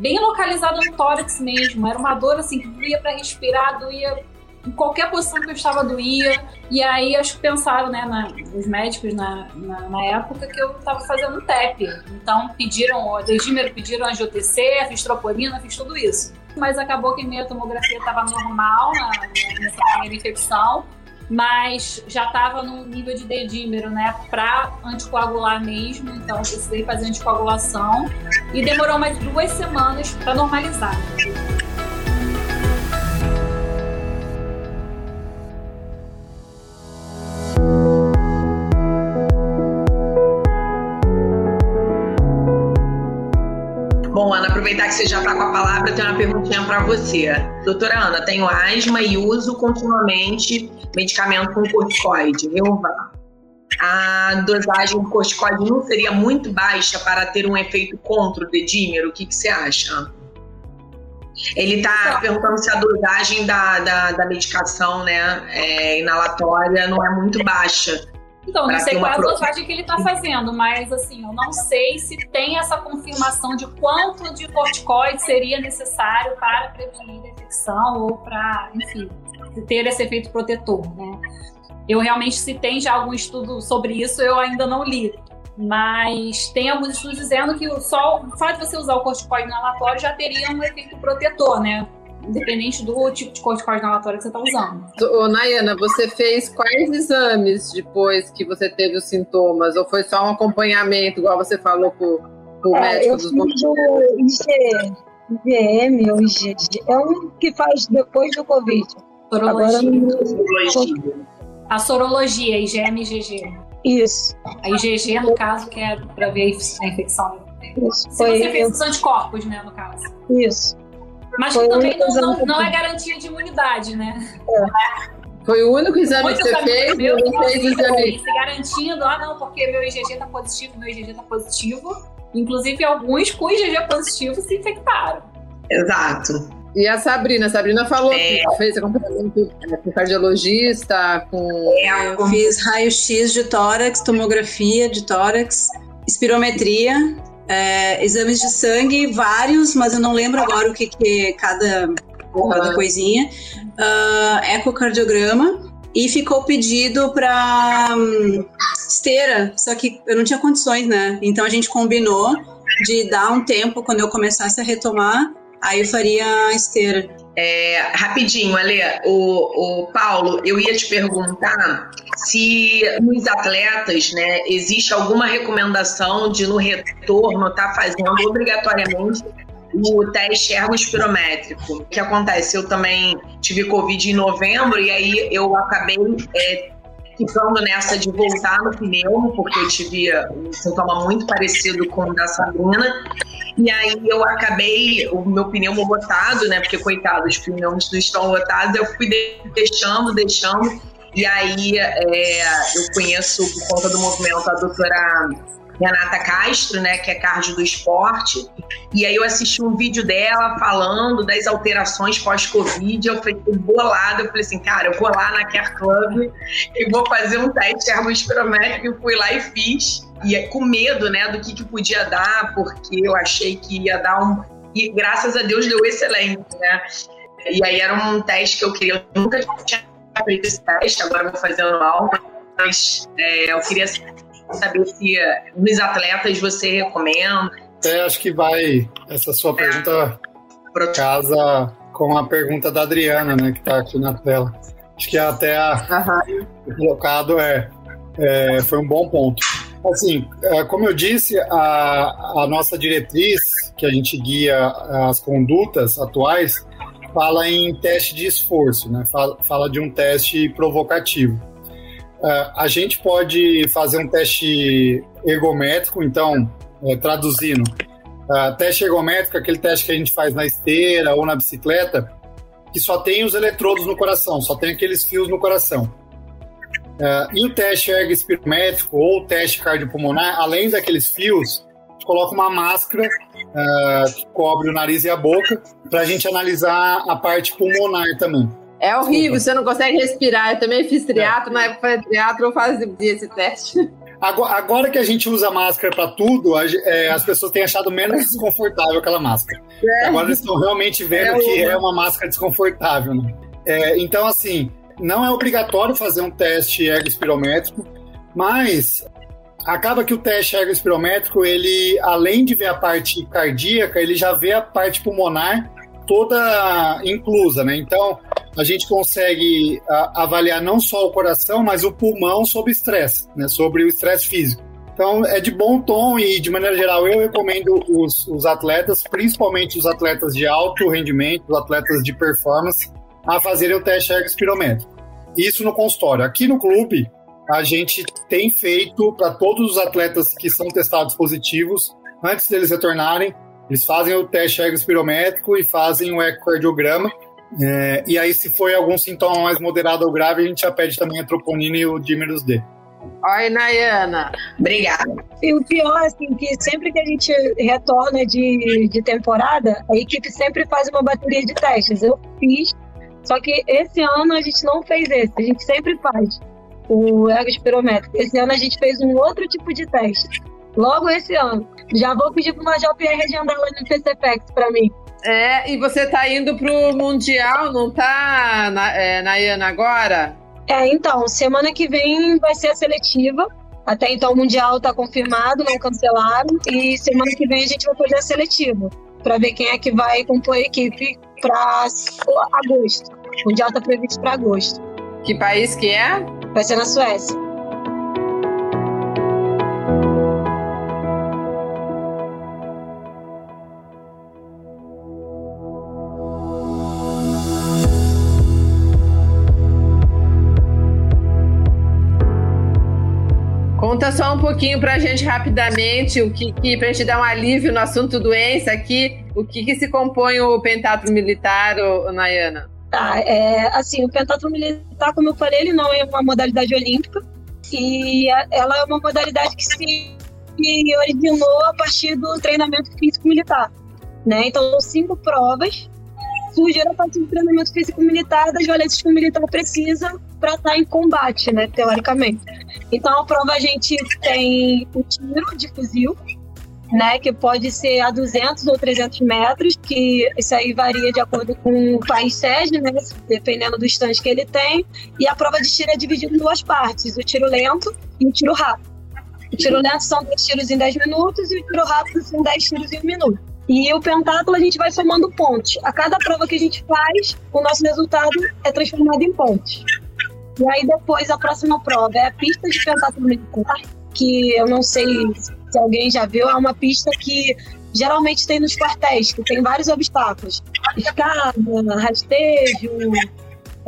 Bem localizada no tórax mesmo. Era uma dor assim que doía para respirar, doía em qualquer posição que eu estava doía. E aí acho que pensaram, né, na, os médicos na, na, na, época que eu estava fazendo TEP. Então pediram o desdímero, pediram angiotensina, fiz troponina, fiz tudo isso mas acabou que minha tomografia estava normal na, nessa primeira infecção, mas já estava no nível de dedímero, né, para anticoagular mesmo, então precisei fazer anticoagulação e demorou mais duas semanas para normalizar.
Aproveitar que você já está com a palavra, eu tenho uma perguntinha para você. Doutora Ana, tenho asma e uso continuamente medicamento com corticoide, Reovar. A dosagem do corticoide não seria muito baixa para ter um efeito contra o dedímero? O que, que você acha? Ele está perguntando se a dosagem da, da, da medicação né, é, inalatória não é muito baixa.
Então, não sei qual é a dosagem que ele está fazendo, mas assim, eu não sei se tem essa confirmação de quanto de corticoide seria necessário para prevenir a infecção ou para, enfim, ter esse efeito protetor, né? Eu realmente, se tem já algum estudo sobre isso, eu ainda não li. Mas tem alguns estudos dizendo que só o fato de você usar o corticoide inalatório já teria um efeito protetor, né? Independente do tipo de corticoide inalatório que você está usando.
Ô, Nayana, você fez quais exames depois que você teve os sintomas? Ou foi só um acompanhamento, igual você falou com, com o é, médico
dos bombeiros? IG, IgM ou IgG. É um que faz depois do Covid.
Sorologia. Agora, a sorologia, IgM e IgG.
Isso.
A IgG, no caso, que é para ver a infecção.
Isso.
Se Foi, você fez os anticorpos, né, no caso.
Isso.
Mas Foi que também não, não, não, é garantia de imunidade, né?
É. Foi o único exame Muitos que você fez? Meu não fez exame.
Se garantindo, ah, não, porque meu IgG tá positivo, meu IgG tá positivo. Inclusive, alguns com IgG positivo se infectaram.
Exato.
E a Sabrina, a Sabrina falou é. que fez acompanhamento com cardiologista, com.
É, eu fiz raio-x de tórax, tomografia de tórax, espirometria, é, exames de sangue, vários, mas eu não lembro agora o que, que é cada, cada coisinha. Uh, ecocardiograma. E ficou pedido para um, esteira, só que eu não tinha condições, né? Então a gente combinou de dar um tempo quando eu começasse a retomar aí eu faria esteira.
É, rapidinho, Ale, o, o Paulo, eu ia te perguntar se nos atletas, né, existe alguma recomendação de no retorno estar tá fazendo obrigatoriamente o teste ergospirométrico. O que acontece? Eu também tive Covid em novembro e aí eu acabei é, ficando nessa de voltar no pneu, porque eu tive um sintoma muito parecido com o da Sabrina. E aí eu acabei, o meu pneu lotado, né? Porque, coitado, os pneus não estão lotados, eu fui deixando, deixando. E aí é, eu conheço, por conta do movimento, a doutora Renata Castro, né, que é cardio do esporte, e aí eu assisti um vídeo dela falando das alterações pós-Covid, eu fiquei bolada, eu falei assim, cara, eu vou lá na Care Club e vou fazer um teste ergospirométrico, e fui lá e fiz, e é com medo, né, do que, que podia dar, porque eu achei que ia dar um... E graças a Deus deu excelente, né? E aí era um teste que eu queria, eu nunca tinha feito esse teste, agora vou fazer anual, mas é, eu queria saber se nos atletas você recomenda.
É, acho que vai essa sua pergunta é. casa com a pergunta da Adriana, né, que está aqui na tela. Acho que até a uhum. colocado é, é, foi um bom ponto. Assim, é, como eu disse, a, a nossa diretriz, que a gente guia as condutas atuais, fala em teste de esforço, né? Fala, fala de um teste provocativo. Uh, a gente pode fazer um teste ergométrico, então, é, traduzindo, uh, teste ergométrico é aquele teste que a gente faz na esteira ou na bicicleta, que só tem os eletrodos no coração, só tem aqueles fios no coração. Uh, e o teste ergospirométrico ou teste cardiopulmonar, além daqueles fios, coloca uma máscara uh, que cobre o nariz e a boca para a gente analisar a parte pulmonar também.
É horrível, você não consegue respirar. Eu também fiz triatlo, é. na época de triatlo eu fazia esse teste.
Agora, agora, que a gente usa máscara para tudo, a, é, as pessoas têm achado menos desconfortável aquela máscara. É. Agora eles estão realmente vendo é que é uma máscara desconfortável. Né? É, então, assim, não é obrigatório fazer um teste ergospirométrico, mas acaba que o teste ergospirométrico, ele, além de ver a parte cardíaca, ele já vê a parte pulmonar toda inclusa, né? Então, a gente consegue avaliar não só o coração, mas o pulmão sob estresse, né? Sobre o estresse físico. Então, é de bom tom e, de maneira geral, eu recomendo os, os atletas, principalmente os atletas de alto rendimento, os atletas de performance, a fazerem o teste ergospirométrico. Isso no consultório. Aqui no clube, a gente tem feito para todos os atletas que são testados positivos, antes deles retornarem, eles fazem o teste ergospirométrico e fazem o ecocardiograma. É, e aí, se foi algum sintoma mais moderado ou grave, a gente já pede também a troponina e o dímeros D.
Oi, Nayana.
Obrigada.
E o pior, assim, que sempre que a gente retorna de, de temporada, a equipe sempre faz uma bateria de testes. Eu fiz, só que esse ano a gente não fez esse, a gente sempre faz o ergospirométrico. Esse ano a gente fez um outro tipo de teste. Logo esse ano. Já vou pedir pro Major Pierre agendar lá no PCPEX para mim.
É, e você tá indo pro Mundial, não tá, é, Nayana, agora?
É, então, semana que vem vai ser a seletiva. Até então o Mundial tá confirmado, não cancelaram. E semana que vem a gente vai fazer a seletiva. para ver quem é que vai compor a equipe para agosto. O Mundial tá previsto para agosto.
Que país que é?
Vai ser na Suécia.
Só um pouquinho pra gente rapidamente, o que, que pra gente dar um alívio no assunto doença aqui, o que, que se compõe o pentatlo militar, ô, Nayana?
Tá, é, assim, o pentatlo militar, como eu falei, ele não é uma modalidade olímpica e ela é uma modalidade que se originou a partir do treinamento físico militar, né? Então, cinco provas surgiram a partir do treinamento físico militar das violências que o militar precisa para estar em combate, né, teoricamente. Então, a prova a gente tem o tiro de fuzil, né, que pode ser a 200 ou 300 metros, que isso aí varia de acordo com o país sede, né, dependendo do estande que ele tem. E a prova de tiro é dividida em duas partes, o tiro lento e o tiro rápido. O tiro lento são 10 tiros em 10 minutos e o tiro rápido são 10 tiros em um minuto. E o pentáculo a gente vai somando pontos. A cada prova que a gente faz, o nosso resultado é transformado em pontos. E aí depois a próxima prova é a pista de pentáculo militar, que eu não sei se alguém já viu, é uma pista que geralmente tem nos quartéis, que tem vários obstáculos. Escada, rastejo,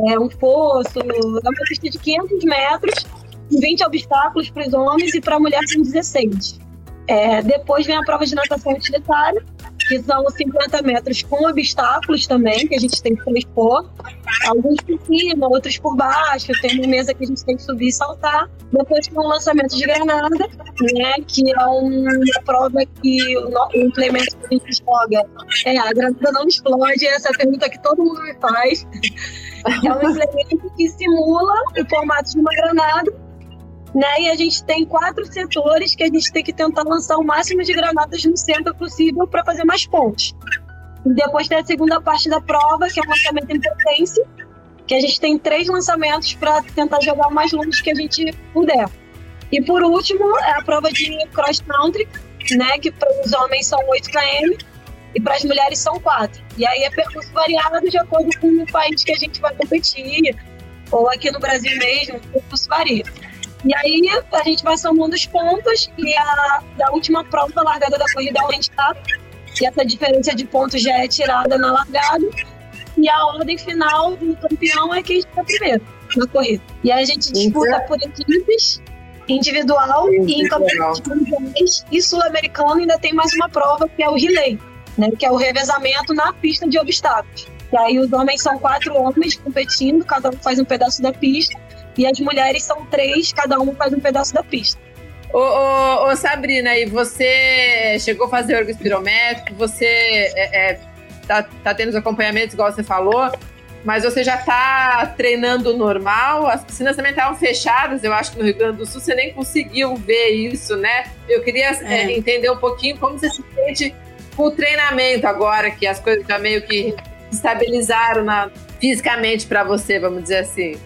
é, um poço. É uma pista de 500 metros, 20 obstáculos para os homens e para a mulher são 16. É, depois vem a prova de natação utilitária, que são 50 metros com obstáculos também, que a gente tem que transpor. Alguns por cima, outros por baixo. Tem uma mesa que a gente tem que subir e saltar. Depois tem um lançamento de granada, né, que é uma prova que o implemento que a gente joga. É, a granada não explode, essa é a pergunta que todo mundo me faz. É um implemento que simula o formato de uma granada né? E a gente tem quatro setores que a gente tem que tentar lançar o máximo de granadas no centro possível para fazer mais pontos. E depois tem a segunda parte da prova, que é o lançamento em potência, que a gente tem três lançamentos para tentar jogar o mais longe que a gente puder. E por último, é a prova de cross country, né, que para os homens são 8 km e para as mulheres são 4. E aí é percurso variado de acordo com o país que a gente vai competir, ou aqui no Brasil mesmo, o percurso varia. E aí a gente vai somando os pontos e a da última prova, a largada da corrida é o handicap. E essa diferença de pontos já é tirada na largada. E a ordem final do campeão é quem está primeiro na corrida. E aí a gente disputa por equipes, individual, individual. e em e sul-americano ainda tem mais uma prova que é o relay, né, que é o revezamento na pista de obstáculos. E aí os homens são quatro homens competindo, cada um faz um pedaço da pista e as mulheres são três, cada uma faz um pedaço da pista.
Ô, ô, ô Sabrina, e você chegou a fazer orgo espirométrico, você é, é, tá, tá tendo os acompanhamentos, igual você falou, mas você já está treinando normal? As piscinas também estavam fechadas, eu acho que no Rio Grande do Sul você nem conseguiu ver isso, né? Eu queria é. É, entender um pouquinho como você se sente com o treinamento agora, que as coisas já meio que estabilizaram na, fisicamente para você, vamos dizer assim.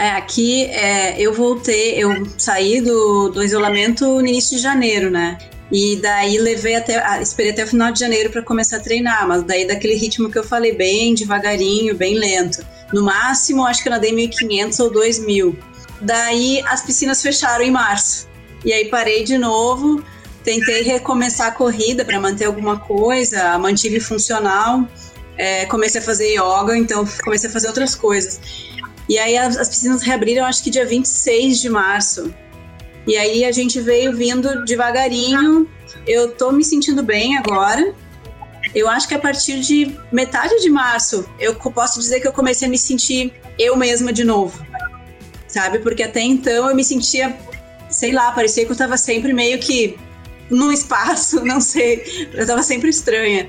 É, aqui é, eu voltei, eu saí do, do isolamento no início de janeiro, né? E daí levei até, esperei até o final de janeiro para começar a treinar, mas daí daquele ritmo que eu falei, bem devagarinho, bem lento. No máximo, acho que eu nadei 1.500 ou 2.000. Daí as piscinas fecharam em março. E aí parei de novo, tentei recomeçar a corrida para manter alguma coisa, mantive funcional. É, comecei a fazer yoga, então comecei a fazer outras coisas. E aí as, as piscinas reabriram, acho que dia 26 de março. E aí a gente veio vindo devagarinho. Eu tô me sentindo bem agora. Eu acho que a partir de metade de março, eu posso dizer que eu comecei a me sentir eu mesma de novo. Sabe? Porque até então eu me sentia sei lá, parecia que eu tava sempre meio que num espaço, não sei, eu tava sempre estranha.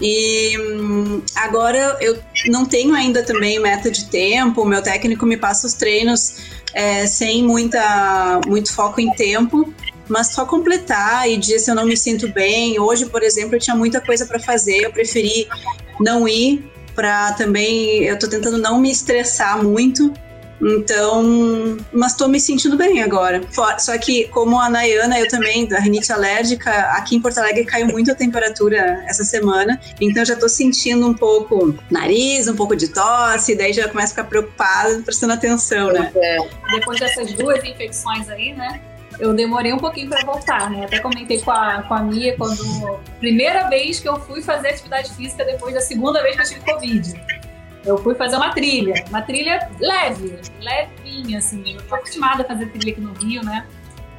E hum, agora eu não tenho ainda também meta de tempo, meu técnico me passa os treinos é, sem muita, muito foco em tempo, mas só completar e dizer se eu não me sinto bem. Hoje, por exemplo, eu tinha muita coisa para fazer, eu preferi não ir para também. Eu tô tentando não me estressar muito. Então, mas tô me sentindo bem agora. Só que, como a Nayana, eu também, da rinite alérgica, aqui em Porto Alegre caiu muito a temperatura essa semana. Então, já tô sentindo um pouco nariz, um pouco de tosse, daí já começo a ficar preocupada, prestando atenção, né?
É. Depois dessas duas infecções aí, né? eu demorei um pouquinho para voltar, né? Até comentei com a, com a Mia quando. Primeira vez que eu fui fazer atividade física depois da segunda vez que eu tive Covid. Eu fui fazer uma trilha, uma trilha leve, levinha, assim. Eu tô acostumada a fazer trilha aqui no Rio, né?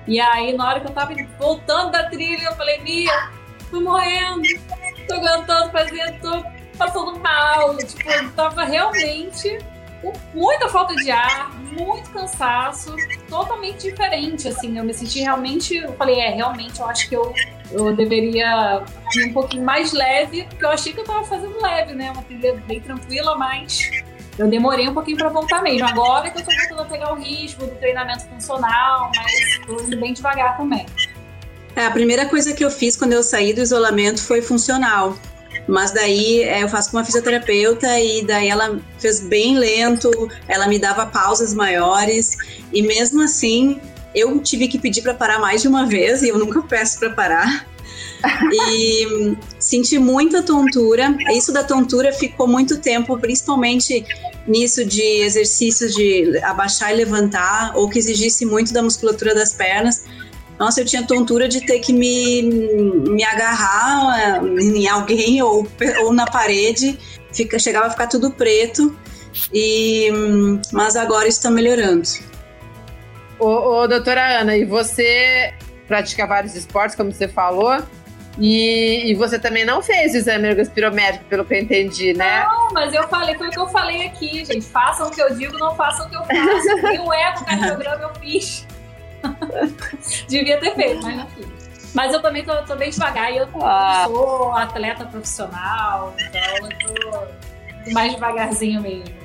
E aí, na hora que eu tava voltando da trilha, eu falei, Mia, tô morrendo, tô aguentando fazer, tô passando mal. Tipo, eu tava realmente com muita falta de ar, muito cansaço, totalmente diferente, assim, eu me senti realmente, eu falei, é, realmente, eu acho que eu, eu deveria ir um pouquinho mais leve, porque eu achei que eu tava fazendo leve, né, uma trilha bem tranquila, mas eu demorei um pouquinho para voltar mesmo. Agora que eu tô voltando a pegar o ritmo do treinamento funcional, mas tô indo bem devagar também.
É, a primeira coisa que eu fiz quando eu saí do isolamento foi funcional. Mas daí é, eu faço com uma fisioterapeuta e daí ela fez bem lento, ela me dava pausas maiores e mesmo assim eu tive que pedir para parar mais de uma vez e eu nunca peço para parar. e senti muita tontura. Isso da tontura ficou muito tempo, principalmente nisso de exercícios de abaixar e levantar, ou que exigisse muito da musculatura das pernas. Nossa, eu tinha tontura de ter que me, me agarrar em alguém ou, ou na parede, fica, chegava a ficar tudo preto. E, mas agora está melhorando.
Ô, ô, doutora Ana, e você pratica vários esportes, como você falou, e, e, você também não fez o exame ergospirométrico, pelo que eu entendi, né?
Não, mas eu falei, foi o que eu falei aqui, gente. Façam o que eu digo, não façam o que eu faço. Tem um ecocardiograma, eu fiz. Devia ter feito, mas não fiz. Mas eu também tô, tô bem devagar e eu ah. sou atleta profissional, então eu tô mais devagarzinho mesmo.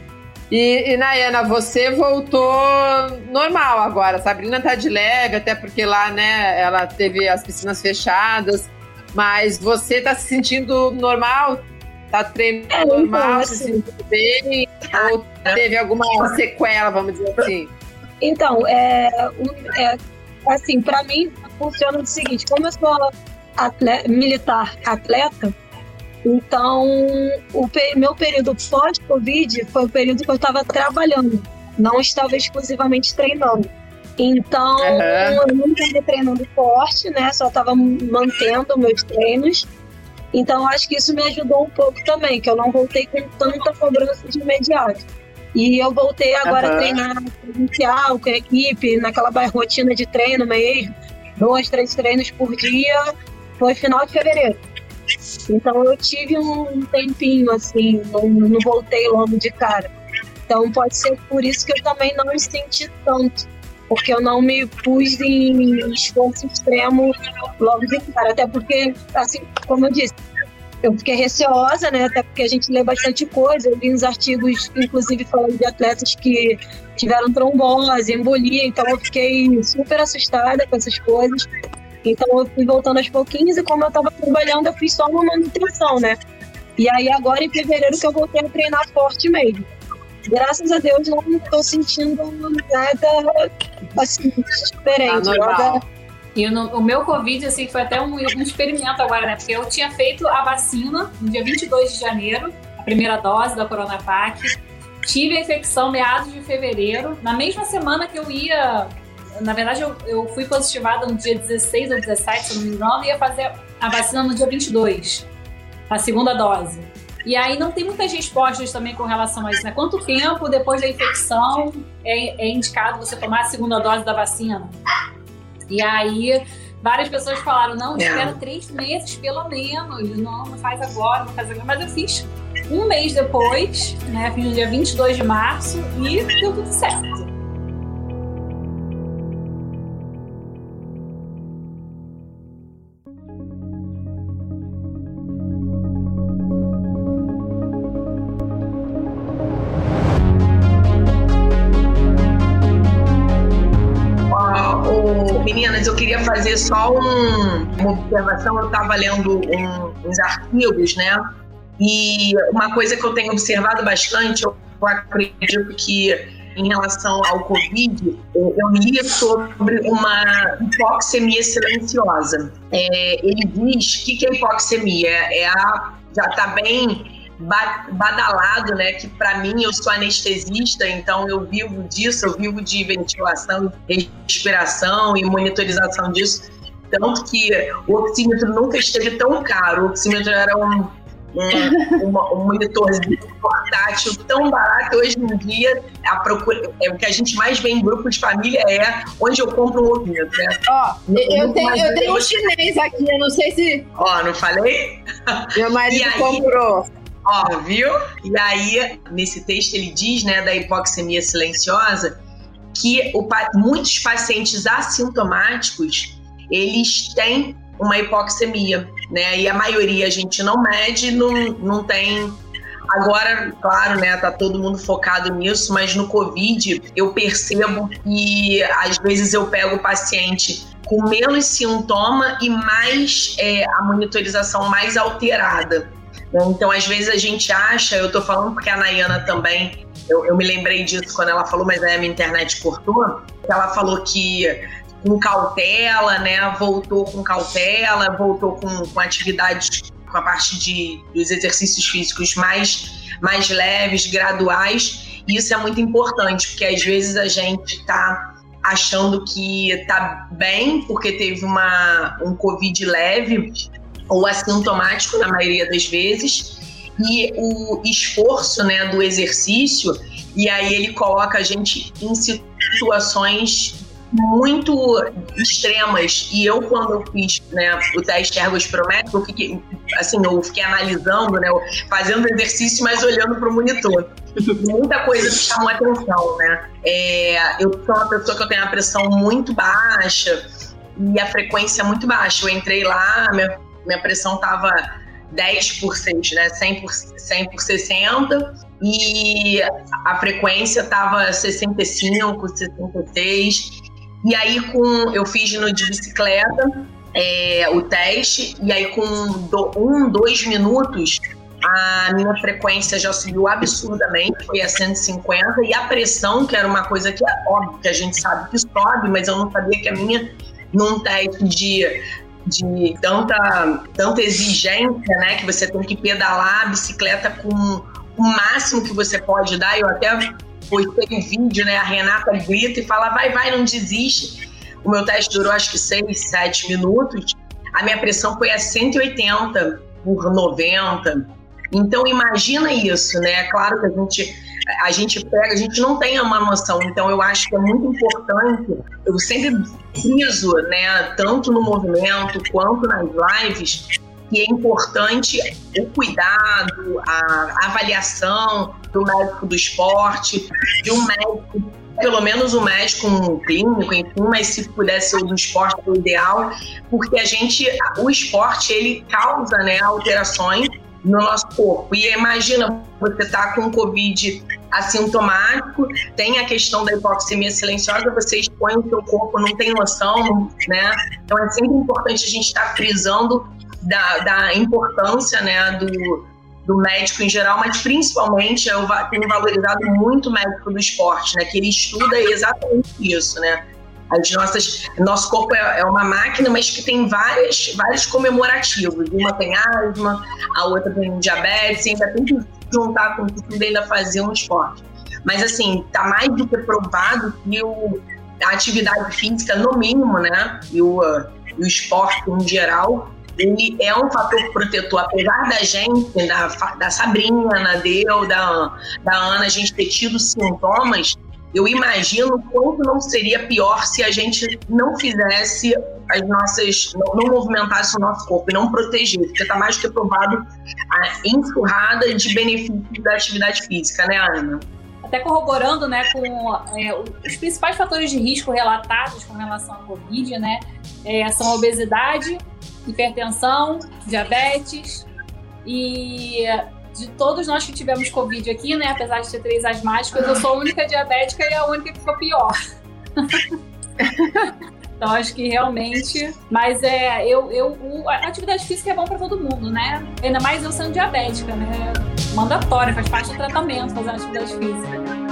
E, e Nayana, você voltou normal agora. Sabrina tá de leve, até porque lá, né, ela teve as piscinas fechadas. Mas você tá se sentindo normal? Tá treinando é, normal, então, se sentindo bem? Ou teve alguma sequela, vamos dizer assim?
Então, é, é assim, para mim funciona o seguinte: como eu sou atleta, militar atleta, então o meu período pós-Covid foi o período que eu estava trabalhando, não estava exclusivamente treinando. Então, uhum. eu não estava treinando forte, né? Só estava mantendo meus treinos. Então, acho que isso me ajudou um pouco também, que eu não voltei com tanta cobrança de imediato. E eu voltei agora uhum. a treinar presencial com a equipe, naquela rotina de treino mesmo, dois, três treinos por dia, foi final de fevereiro. Então eu tive um tempinho assim, não, não voltei logo de cara. Então pode ser por isso que eu também não me senti tanto, porque eu não me pus em esforço extremo logo de cara. Até porque, assim, como eu disse, eu fiquei receosa, né? Até porque a gente lê bastante coisa. Eu li uns artigos, inclusive, falando de atletas que tiveram trombose, embolia. Então, eu fiquei super assustada com essas coisas. Então, eu fui voltando aos pouquinhos. E como eu estava trabalhando, eu fiz só uma manutenção, né? E aí, agora em fevereiro, que eu voltei a treinar forte mesmo. Graças a Deus, não estou sentindo nada assim, diferente. Ah, nada
e no, o meu Covid, assim, foi até um, um, experimento agora, né? Porque eu tinha feito a vacina no dia 22 de janeiro, a primeira dose da Coronavac. Tive a infecção meados de fevereiro. Na mesma semana que eu ia. Na verdade, eu, eu fui positivada no dia 16 ou 17, se não me engano, e ia fazer a vacina no dia 22, a segunda dose. E aí não tem muitas respostas também com relação a isso, né? Quanto tempo depois da infecção é, é indicado você tomar a segunda dose da vacina? E aí várias pessoas falaram, não, é. espera três meses pelo menos, não, não faz agora, não faz agora. Mas eu fiz um mês depois, né, fiz no dia 22 de março e deu tudo certo.
Fazer só um, uma observação. Eu estava lendo um, uns artigos, né? E uma coisa que eu tenho observado bastante, eu acredito que em relação ao Covid, eu li sobre uma hipoxemia silenciosa. É, ele diz que, que é hipoxemia? É a, já está bem badalado, né? Que para mim eu sou anestesista, então eu vivo disso, eu vivo de ventilação, respiração e monitorização disso. Tanto que o oxímetro nunca esteve tão caro. O oxímetro era um, um, uma, um monitorzinho portátil tão barato. Hoje em dia, a procura, é, o que a gente mais vê em grupo de família é onde eu compro um oxímetro. Né?
Ó, eu, tenho, eu tenho um chinês aqui, eu não sei se.
Ó, não falei?
Meu marido comprou.
Ó, viu? E aí, nesse texto, ele diz, né, da hipoxemia silenciosa, que o, muitos pacientes assintomáticos, eles têm uma hipoxemia, né? E a maioria a gente não mede, não, não tem Agora, claro, né, tá todo mundo focado nisso, mas no Covid eu percebo que às vezes eu pego o paciente com menos sintoma e mais é, a monitorização mais alterada. Né? Então, às vezes a gente acha, eu tô falando porque a Nayana também, eu, eu me lembrei disso quando ela falou, mas aí a minha internet cortou, ela falou que com cautela, né? Voltou com cautela, voltou com, com atividades com a parte de, dos exercícios físicos mais, mais leves, graduais. E isso é muito importante, porque às vezes a gente está achando que está bem porque teve uma, um Covid leve, ou assintomático na maioria das vezes, e o esforço né, do exercício, e aí ele coloca a gente em situações muito extremas. E eu, quando eu fiz né, o teste ergospirométrico, eu assim, eu fiquei analisando, né, fazendo exercício, mas olhando para o monitor. Muita coisa me chamou atenção, né? É, eu sou uma pessoa que eu tenho a pressão muito baixa e a frequência muito baixa. Eu entrei lá, minha minha pressão estava 10 por 6, né? 100 por, 100 por 60 e a frequência estava 65, 66. E aí com eu fiz no de bicicleta é, o teste e aí com do, um, dois minutos a minha frequência já subiu absurdamente, foi a 150 e a pressão, que era uma coisa que é óbvio que a gente sabe que sobe, mas eu não sabia que a minha num teste de de tanta, tanta exigência, né? Que você tem que pedalar a bicicleta com o máximo que você pode dar. Eu até postei um vídeo, né? A Renata grita e fala: vai, vai, não desiste. O meu teste durou acho que 6, 7 minutos. A minha pressão foi a 180 por 90. Então imagina isso, né? Claro que a gente a gente pega, a gente não tem uma noção. Então, eu acho que é muito importante, eu sempre friso, né, tanto no movimento quanto nas lives, que é importante o cuidado, a avaliação do médico do esporte, de um médico, pelo menos um médico um clínico, enfim, mas se pudesse ser o do esporte, o ideal, porque a gente, o esporte, ele causa né, alterações no nosso corpo. E imagina, você tá com Covid assintomático, tem a questão da hipoxemia silenciosa, você expõe o seu corpo, não tem noção, né? Então é sempre importante a gente estar tá frisando da, da importância, né, do, do médico em geral, mas principalmente eu tenho valorizado muito o médico do esporte, né, que ele estuda exatamente isso, né? As nossas, nosso corpo é, é, uma máquina, mas que tem várias, vários comemorativos. Uma tem asma, a outra tem diabetes, ainda tem que juntar com tudo ainda fazer um esporte. Mas assim, tá mais do que provado que o, a atividade física, no mínimo, né? E o, o esporte em geral, ele é um fator protetor, apesar da gente, da, da Sabrina, da Deu, da, da Ana, a gente ter tido sintomas, eu imagino quanto não seria pior se a gente não fizesse as nossas, não, movimentasse o nosso corpo e não protegesse, porque está mais que provado a enxurrada de benefícios da atividade física, né, Ana?
Até corroborando, né, com é, os principais fatores de risco relatados com relação à Covid, né, é, são a obesidade, hipertensão, diabetes e de todos nós que tivemos Covid aqui, né? Apesar de ter três asmáticos, eu sou a única diabética e a única que ficou pior. Então acho que realmente. Mas é, eu, eu, a atividade física é bom para todo mundo, né? Ainda mais eu sendo diabética, né? Mandatória, faz parte do tratamento fazer atividade física.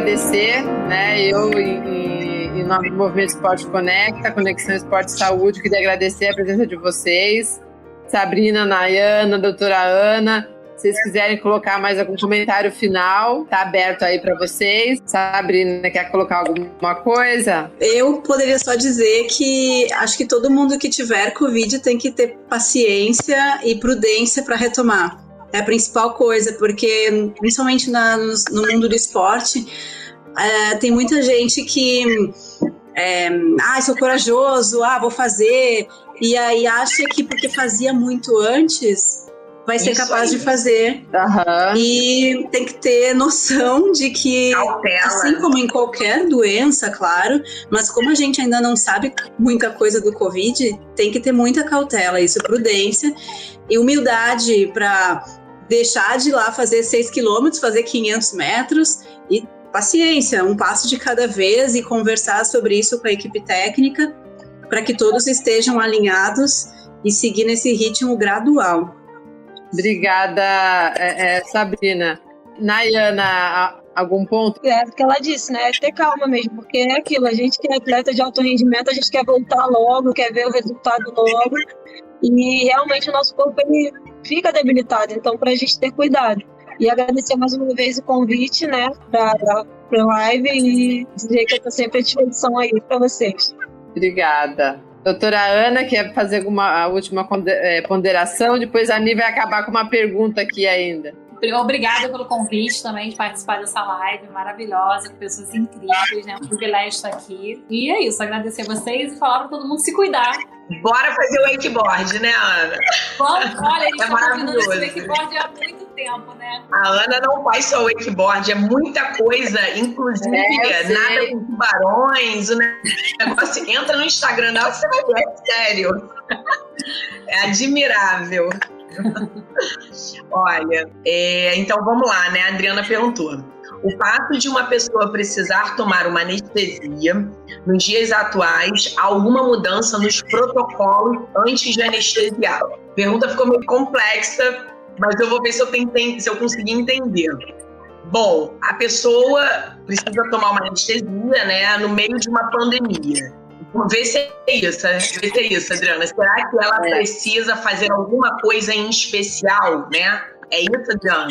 Agradecer, né? Eu em, em nome do Movimento Esporte Conecta, Conexão Esporte Saúde, queria agradecer a presença de vocês, Sabrina, Nayana, doutora Ana se vocês quiserem colocar mais algum comentário final, tá aberto aí para vocês. Sabrina, quer colocar alguma coisa?
Eu poderia só dizer que acho que todo mundo que tiver Covid tem que ter paciência e prudência para retomar. É a principal coisa, porque principalmente na, no, no mundo do esporte, é, tem muita gente que é, ah, sou corajoso, ah, vou fazer, e aí acha que porque fazia muito antes vai ser Isso capaz aí. de fazer.
Uhum.
E tem que ter noção de que, Cautela. assim como em qualquer doença, claro, mas como a gente ainda não sabe muita coisa do Covid, tem que ter muita cautela, isso, prudência e humildade para deixar de ir lá fazer 6 quilômetros, fazer 500 metros e paciência, um passo de cada vez e conversar sobre isso com a equipe técnica para que todos estejam alinhados e seguir nesse ritmo gradual.
Obrigada, é, é, Sabrina. Nayana, algum ponto?
É, porque ela disse, né? É ter calma mesmo, porque é aquilo, a gente que é atleta de alto rendimento, a gente quer voltar logo, quer ver o resultado logo, e realmente o nosso corpo ele fica debilitado, então para a gente ter cuidado. E agradecer mais uma vez o convite, né, para a live e dizer que eu estou sempre à disposição aí para vocês.
Obrigada. Doutora Ana, quer fazer alguma última é, ponderação? Depois a Mi vai acabar com uma pergunta aqui ainda.
Obrigada pelo convite também de participar dessa live maravilhosa, com pessoas incríveis, né? Um privilégio estar aqui. E é isso, agradecer a vocês e falar para todo mundo se cuidar.
Bora fazer o wakeboard, né, Ana?
Vamos, olha, a gente é tá combinando esse wakeboard há muito tempo, né?
A Ana não faz só wakeboard, é muita coisa, inclusive é, nada com tubarões, o negócio entra no Instagram dela, você vai ver, é sério. É admirável. Olha, é, então vamos lá, né? A Adriana perguntou. O fato de uma pessoa precisar tomar uma anestesia nos dias atuais, alguma mudança nos protocolos antes de anestesiar? Pergunta ficou meio complexa, mas eu vou ver se eu, tentei, se eu consegui entender. Bom, a pessoa precisa tomar uma anestesia, né, no meio de uma pandemia. Vê se é isso, vê se é isso, Adriana. Será que ela é. precisa fazer alguma coisa em especial, né? É isso, Adriana?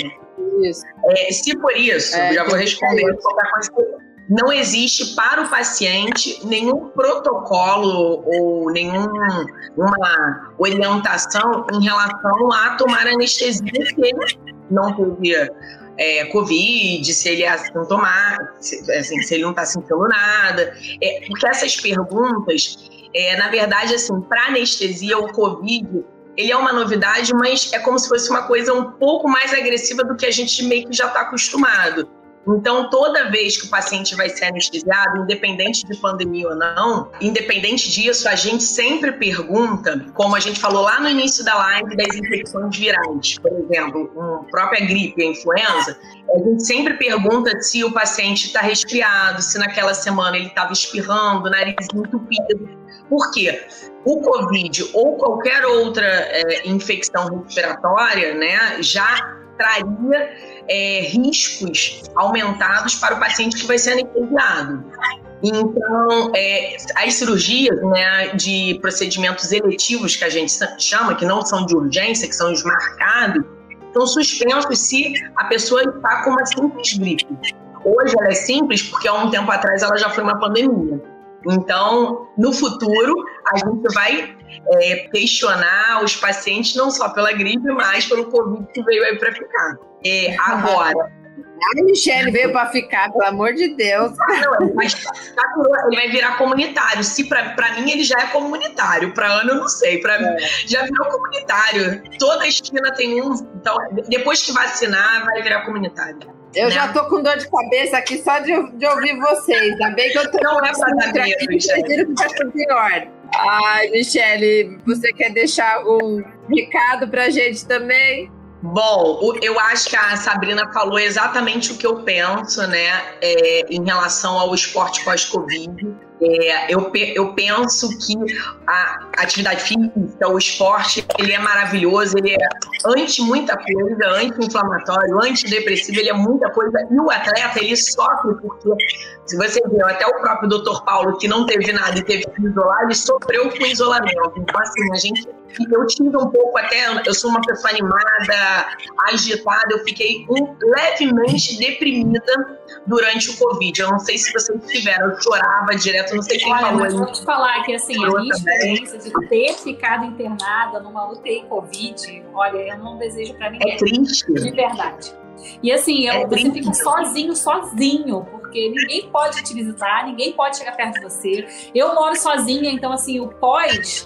Isso.
É, se por isso, é, já vou responder qualquer coisa. Não existe para o paciente nenhum protocolo ou nenhuma orientação em relação a tomar anestesia se ele não teve é, Covid, se ele é assintomático, se, assim, se ele não está sentindo nada. É, porque essas perguntas, é, na verdade, assim, para anestesia, o Covid, ele é uma novidade, mas é como se fosse uma coisa um pouco mais agressiva do que a gente meio que já está acostumado. Então, toda vez que o paciente vai ser anestesiado, independente de pandemia ou não, independente disso, a gente sempre pergunta, como a gente falou lá no início da live das infecções virais, por exemplo, a própria gripe, a influenza, a gente sempre pergunta se o paciente está resfriado, se naquela semana ele estava espirrando, nariz entupido. Por quê? O Covid ou qualquer outra é, infecção respiratória, né, já traria é, riscos aumentados para o paciente que vai ser anestesiado. Então, é, as cirurgias né, de procedimentos eletivos, que a gente chama, que não são de urgência, que são os marcados, são suspensos se a pessoa está com uma simples gripe. Hoje ela é simples porque há um tempo atrás ela já foi uma pandemia. Então, no futuro, a gente vai é, questionar os pacientes não só pela gripe, mas pelo Covid que veio aí para ficar. É, agora,
a Michelle veio para ficar, pelo amor de Deus.
Não, ele, vai, ele vai virar comunitário. Se para mim ele já é comunitário, para Ana eu não sei. Para é. já virou comunitário. Toda esquina tem um. Então, depois que vacinar, vai virar comunitário.
Eu né? já tô com dor de cabeça aqui só de, de ouvir vocês. Ainda bem que eu tô
Não é pra dar medo,
gente. que pior. Ai, Michele, você quer deixar algum recado pra gente também?
Bom, eu acho que a Sabrina falou exatamente o que eu penso, né, é, em relação ao esporte pós-Covid. É, eu, eu penso que a atividade física, o esporte, ele é maravilhoso, ele é anti muita coisa, anti-inflamatório, antidepressivo, ele é muita coisa. E o atleta, ele sofre porque, se você viu, até o próprio Dr. Paulo, que não teve nada e teve que isolar, ele sofreu com isolamento. Então, assim, a gente. Eu tive um pouco até. Eu sou uma pessoa animada, agitada, eu fiquei um, levemente deprimida durante o Covid. Eu não sei se vocês tiveram, eu chorava direto, não sei quem
Olha,
falou.
Mas vou te falar que assim, a minha experiência de ter ficado internada numa UTI Covid, olha, eu não desejo pra ninguém.
É triste.
De verdade. E assim, eu,
É
você
triste.
fica sozinho, sozinho, porque ninguém pode te visitar, ninguém pode chegar perto de você. Eu moro sozinha, então assim, o pós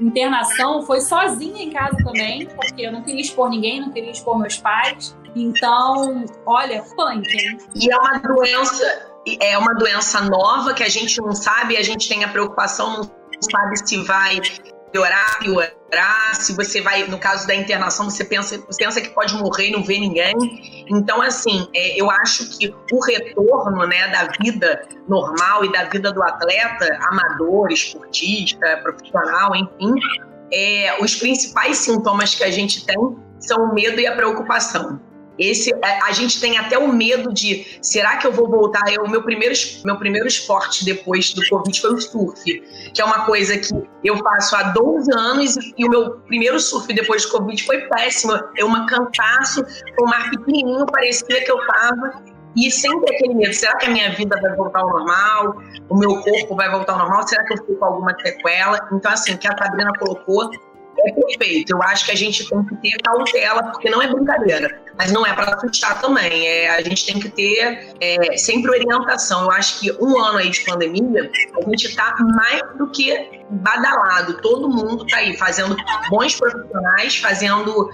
internação foi sozinha em casa também, porque eu não queria expor ninguém, não queria expor meus pais. Então, olha, punk, hein?
E é uma doença, é uma doença nova que a gente não sabe, a gente tem a preocupação, não sabe se vai piorar, piorar, se você vai, no caso da internação, você pensa, você pensa que pode morrer e não vê ninguém. Então, assim, é, eu acho que o retorno né, da vida normal e da vida do atleta, amador, esportista, profissional, enfim, é, os principais sintomas que a gente tem são o medo e a preocupação. Esse, a, a gente tem até o medo de será que eu vou voltar? Eu, meu, primeiro, meu primeiro esporte depois do Covid foi o surf, que é uma coisa que eu faço há 12 anos e, o meu primeiro surf depois do Covid foi péssimo. É uma cansaço, o mar pequenininho, parecia que eu tava. E sempre aquele medo: será que a minha vida vai voltar ao normal? O meu corpo vai voltar ao normal? Será que eu fico com alguma sequela? Então, assim, que a Sabrina colocou é perfeito. Eu acho que a gente tem que ter cautela, porque não é brincadeira. Mas não é para assustar também. É, a gente tem que ter é, sempre orientação. Eu acho que um ano aí de pandemia, a gente está mais do que badalado. Todo mundo está aí fazendo bons profissionais, fazendo,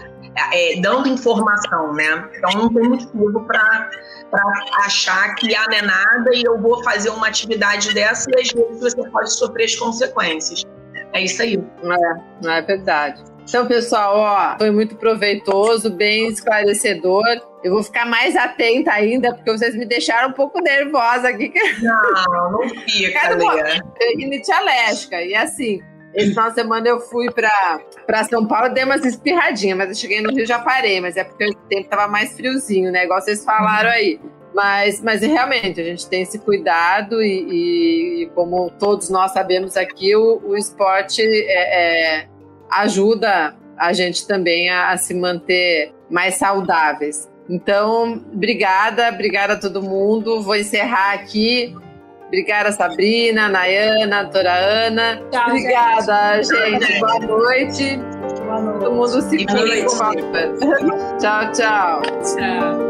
é, dando informação, né? Então não tem motivo para para achar que ah, não é nada e eu vou fazer uma atividade dessa e às vezes você pode sofrer as consequências. É isso aí.
É, não é verdade. Então, pessoal, ó, foi muito proveitoso, bem esclarecedor. Eu vou ficar mais atenta ainda, porque vocês me deixaram um pouco nervosa aqui.
Não, não fica,
Cada
Lê.
Eu rinite alérgica. E assim, esse final de semana eu fui pra São Paulo, dei umas espirradinhas, mas eu cheguei no Rio e já parei. Mas é porque o tempo tava mais friozinho, né? Igual vocês falaram aí. Mas, mas realmente, a gente tem esse cuidado e, e como todos nós sabemos aqui, o, o esporte é, é, ajuda a gente também a, a se manter mais saudáveis. Então, obrigada, obrigada a todo mundo. Vou encerrar aqui. Obrigada, Sabrina, Nayana, doutora Ana.
Tchau,
obrigada, gente. Boa noite.
Boa noite.
Todo mundo se cuida. Tchau, tchau.
Tchau.